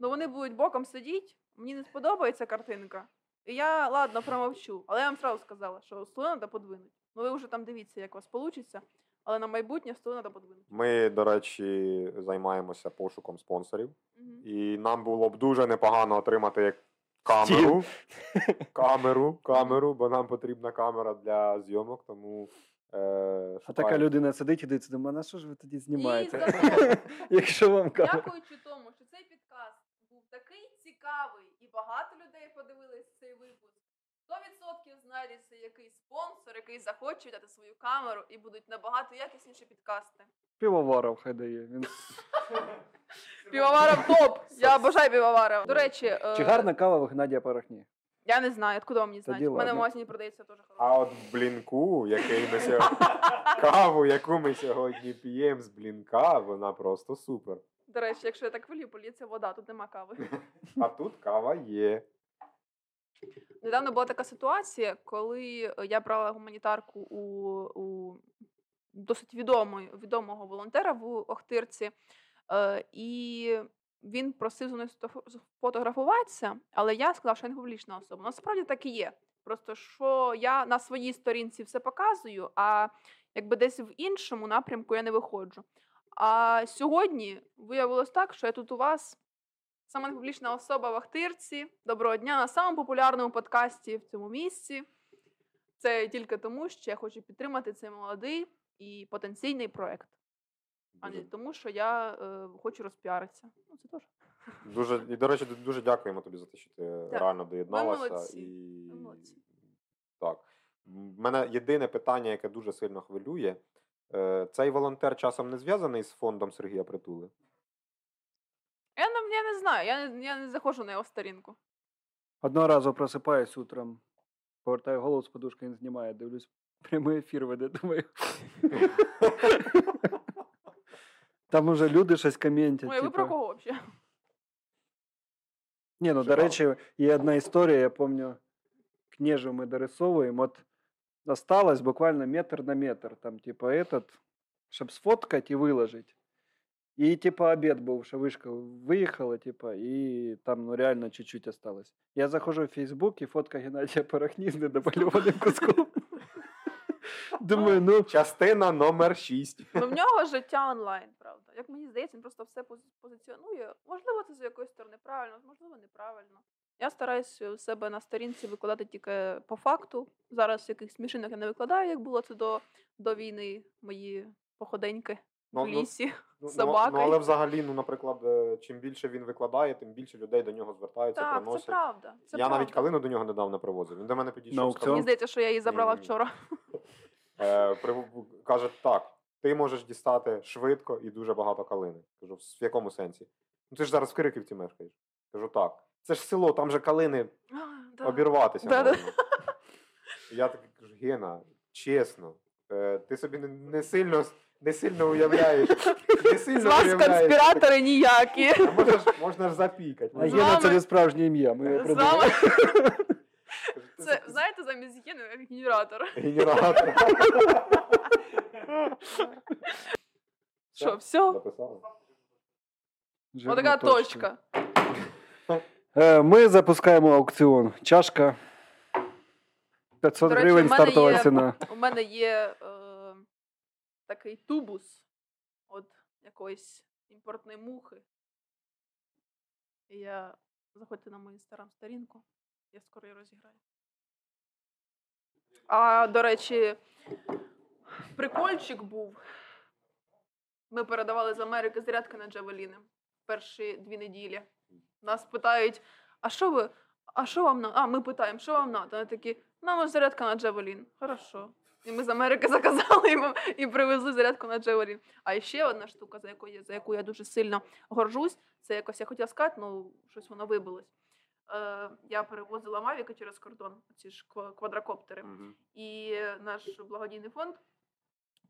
але вони будуть боком сидіти, мені не сподобається картинка. І я, ладно, промовчу. Але я вам одразу сказала, що столи треба подвинути. Ну ви вже там дивіться, як у вас вийде, але на майбутнє столи треба подвинути. Ми, до речі, займаємося пошуком спонсорів. Мгм. І нам було б дуже непогано отримати як камеру. камеру, камеру, бо нам потрібна камера для зйомок, тому. Е, А така людина сидить і дивиться, думає, на що ж ви тоді знімаєте? Якщо вам кажуть. Дякуючи тому, що цей підкаст був такий цікавий і багато людей випуск. 100% знайдеться якийсь спонсор, який захоче дати свою камеру і будуть набагато якісніші підкасти. Півоваров хай дає. Він... Півоваров топ! Я обожаю півоваров. До речі, е, Чи гарна кава в Геннадія Порохні? я не знаю, откуда вам мені знати. Тоді У мене в ладно. магазині продається теж хороша. А от в блінку, який ми сьогодні каву, яку ми сьогодні п'ємо з блінка, вона просто супер. До речі, якщо я так вилію, поліється вода, тут нема кави. А тут кава є. Недавно була така ситуація, коли е, я брала гуманітарку у, у досить відомої, відомого волонтера в Охтирці, е, і він просив зі мною сфотографуватися, але я сказала, що я не публічна особа. Насправді так і є. Просто що я на своїй сторінці все показую, а якби десь в іншому напрямку я не виходжу. А сьогодні виявилось так, що я тут у вас сама непублічна особа в Ахтирці. Доброго дня на самому популярному подкасті в цьому місці. Це тільки тому, що я хочу підтримати цей молодий і потенційний проект, а не тому, що я е, хочу розпіаритися. Ну, це теж. дуже, і, до речі, дуже дякуємо тобі за те, що ти Так. реально доєдналася. молодці. І... Молодці. Так. В мене єдине питання, яке дуже сильно хвилює. Е, Цей волонтер часом не зв'язаний з фондом Сергія Притули. Я, не- я не знаю, я не, я не заходжу на його сторінку. Одного разу просипаюсь утром, повертаю голову з подушки, він знімає, дивлюсь, прямий ефір веде, думаю. Там уже люди щось коментять. Ой, ви про типу. кого взагалі? Ні, ну, до Шикарно. речі, є одна історія, я пам'ятаю, книжу ми дорисовуємо, от осталось буквально метр на метр, там, типа, этот, щоб сфоткати і виложити. І, типа, обід був, що вишка виїхала, типа, і там, ну, реально чуть-чуть осталось. Я заходжу в Фейсбук, і фотка Геннадія Порохні з недомальованим куском. Думаю, ну, Частина номер 6. Ну, в нього життя онлайн, правда. Як мені здається, він просто все пози- позиціонує. Можливо, це з якоїсь сторони правильно, можливо, неправильно. Я стараюсь у себе на сторінці викладати тільки по факту. Зараз якихось смішинок я не викладаю, як було це до, до війни, мої походеньки Ну, в ну, лісі. Ну, Собакою. Ну, але взагалі, ну, наприклад, е, чим більше він викладає, тим більше людей до нього звертаються, Так, це правда. Це я правда. навіть калину до нього недавно привозив. Він до мене підійшов, сказав, Мені здається, що я її забрала Ні-ні-ні. вчора. е, каже, так, ти можеш дістати швидко і дуже багато калини. Кажу, в якому сенсі? Ну ти ж зараз в Кириківці мешкаєш. Кажу, так. Це ж село, там же калини А, обірватися Да-да. можна. Я такий кажу, Гена, чесно, е, ти собі не, не сильно не сильно уявляєш. Не сильно З вас уявляєш. конспіратори ніякі. А можна ж, можна ж запікати. А Єна вами- це не справжнє ім'я. Ми його придумали. вами це знаєте замість єни як генератор. Генератор. Що, все? Записали? Жирна Отака точка. Е, Ми запускаємо аукціон. Чашка. 500 До речі, гривень мене стартова є- ціна. У мене є е, такий тубус від якоїсь імпортної мухи. І я заходьте на мою інстаграм сторінку, я скоро її розіграю. А, до речі, прикольчик був. Ми передавали з Америки зарядки на Джавеліни перші дві неділі. Нас питають, а що ви? А що вам надо? А, ми питаємо, що вам надо? Вони такі, нам зарядка на Джавелін. Хорошо. І ми з Америки заказали і, і привезли зарядку на Джавелін. А ще одна штука, за яку я, за яку я дуже сильно горжусь, це якось я хотіла сказати, ну щось воно вибилось. Е, я перевозила Мавіка через кордон, ці ж ква- квадрокоптери. Мгм. І наш благодійний фонд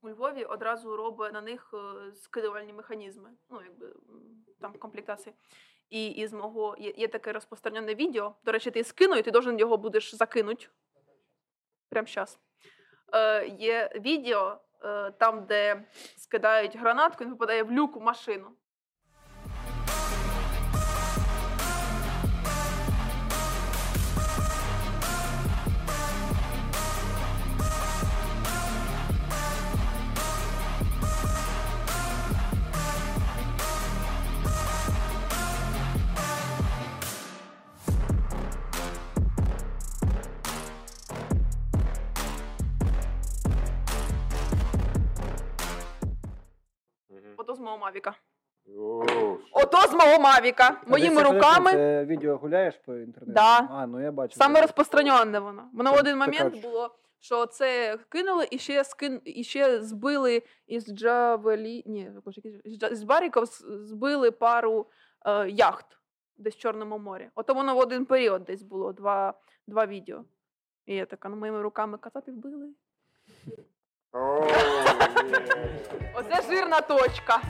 у Львові одразу робить на них е, скидувальні механізми. Ну, якби там комплектації. І із мого є, є таке розпространене відео. До речі, ти скину, і ти должен його будеш закинути. Прямо зараз. Е, є відео е, там, де скидають гранатку, він попадає в люк у машину. Мого Мавіка. Ото з мого Мавіка. Моїми руками. Це відео гуляєш по інтернету? Да. А, ну я бачу. Саме розпространене воно. Воно в один момент було, що це кинули і ще скин... і ще збили із Джавелі. Ні, з Баріков збили пару е, яхт десь в Чорному морі. Ото воно в один період десь було, два, два відео. І я така, ну моїми руками кацапів били. Оце жирна точка.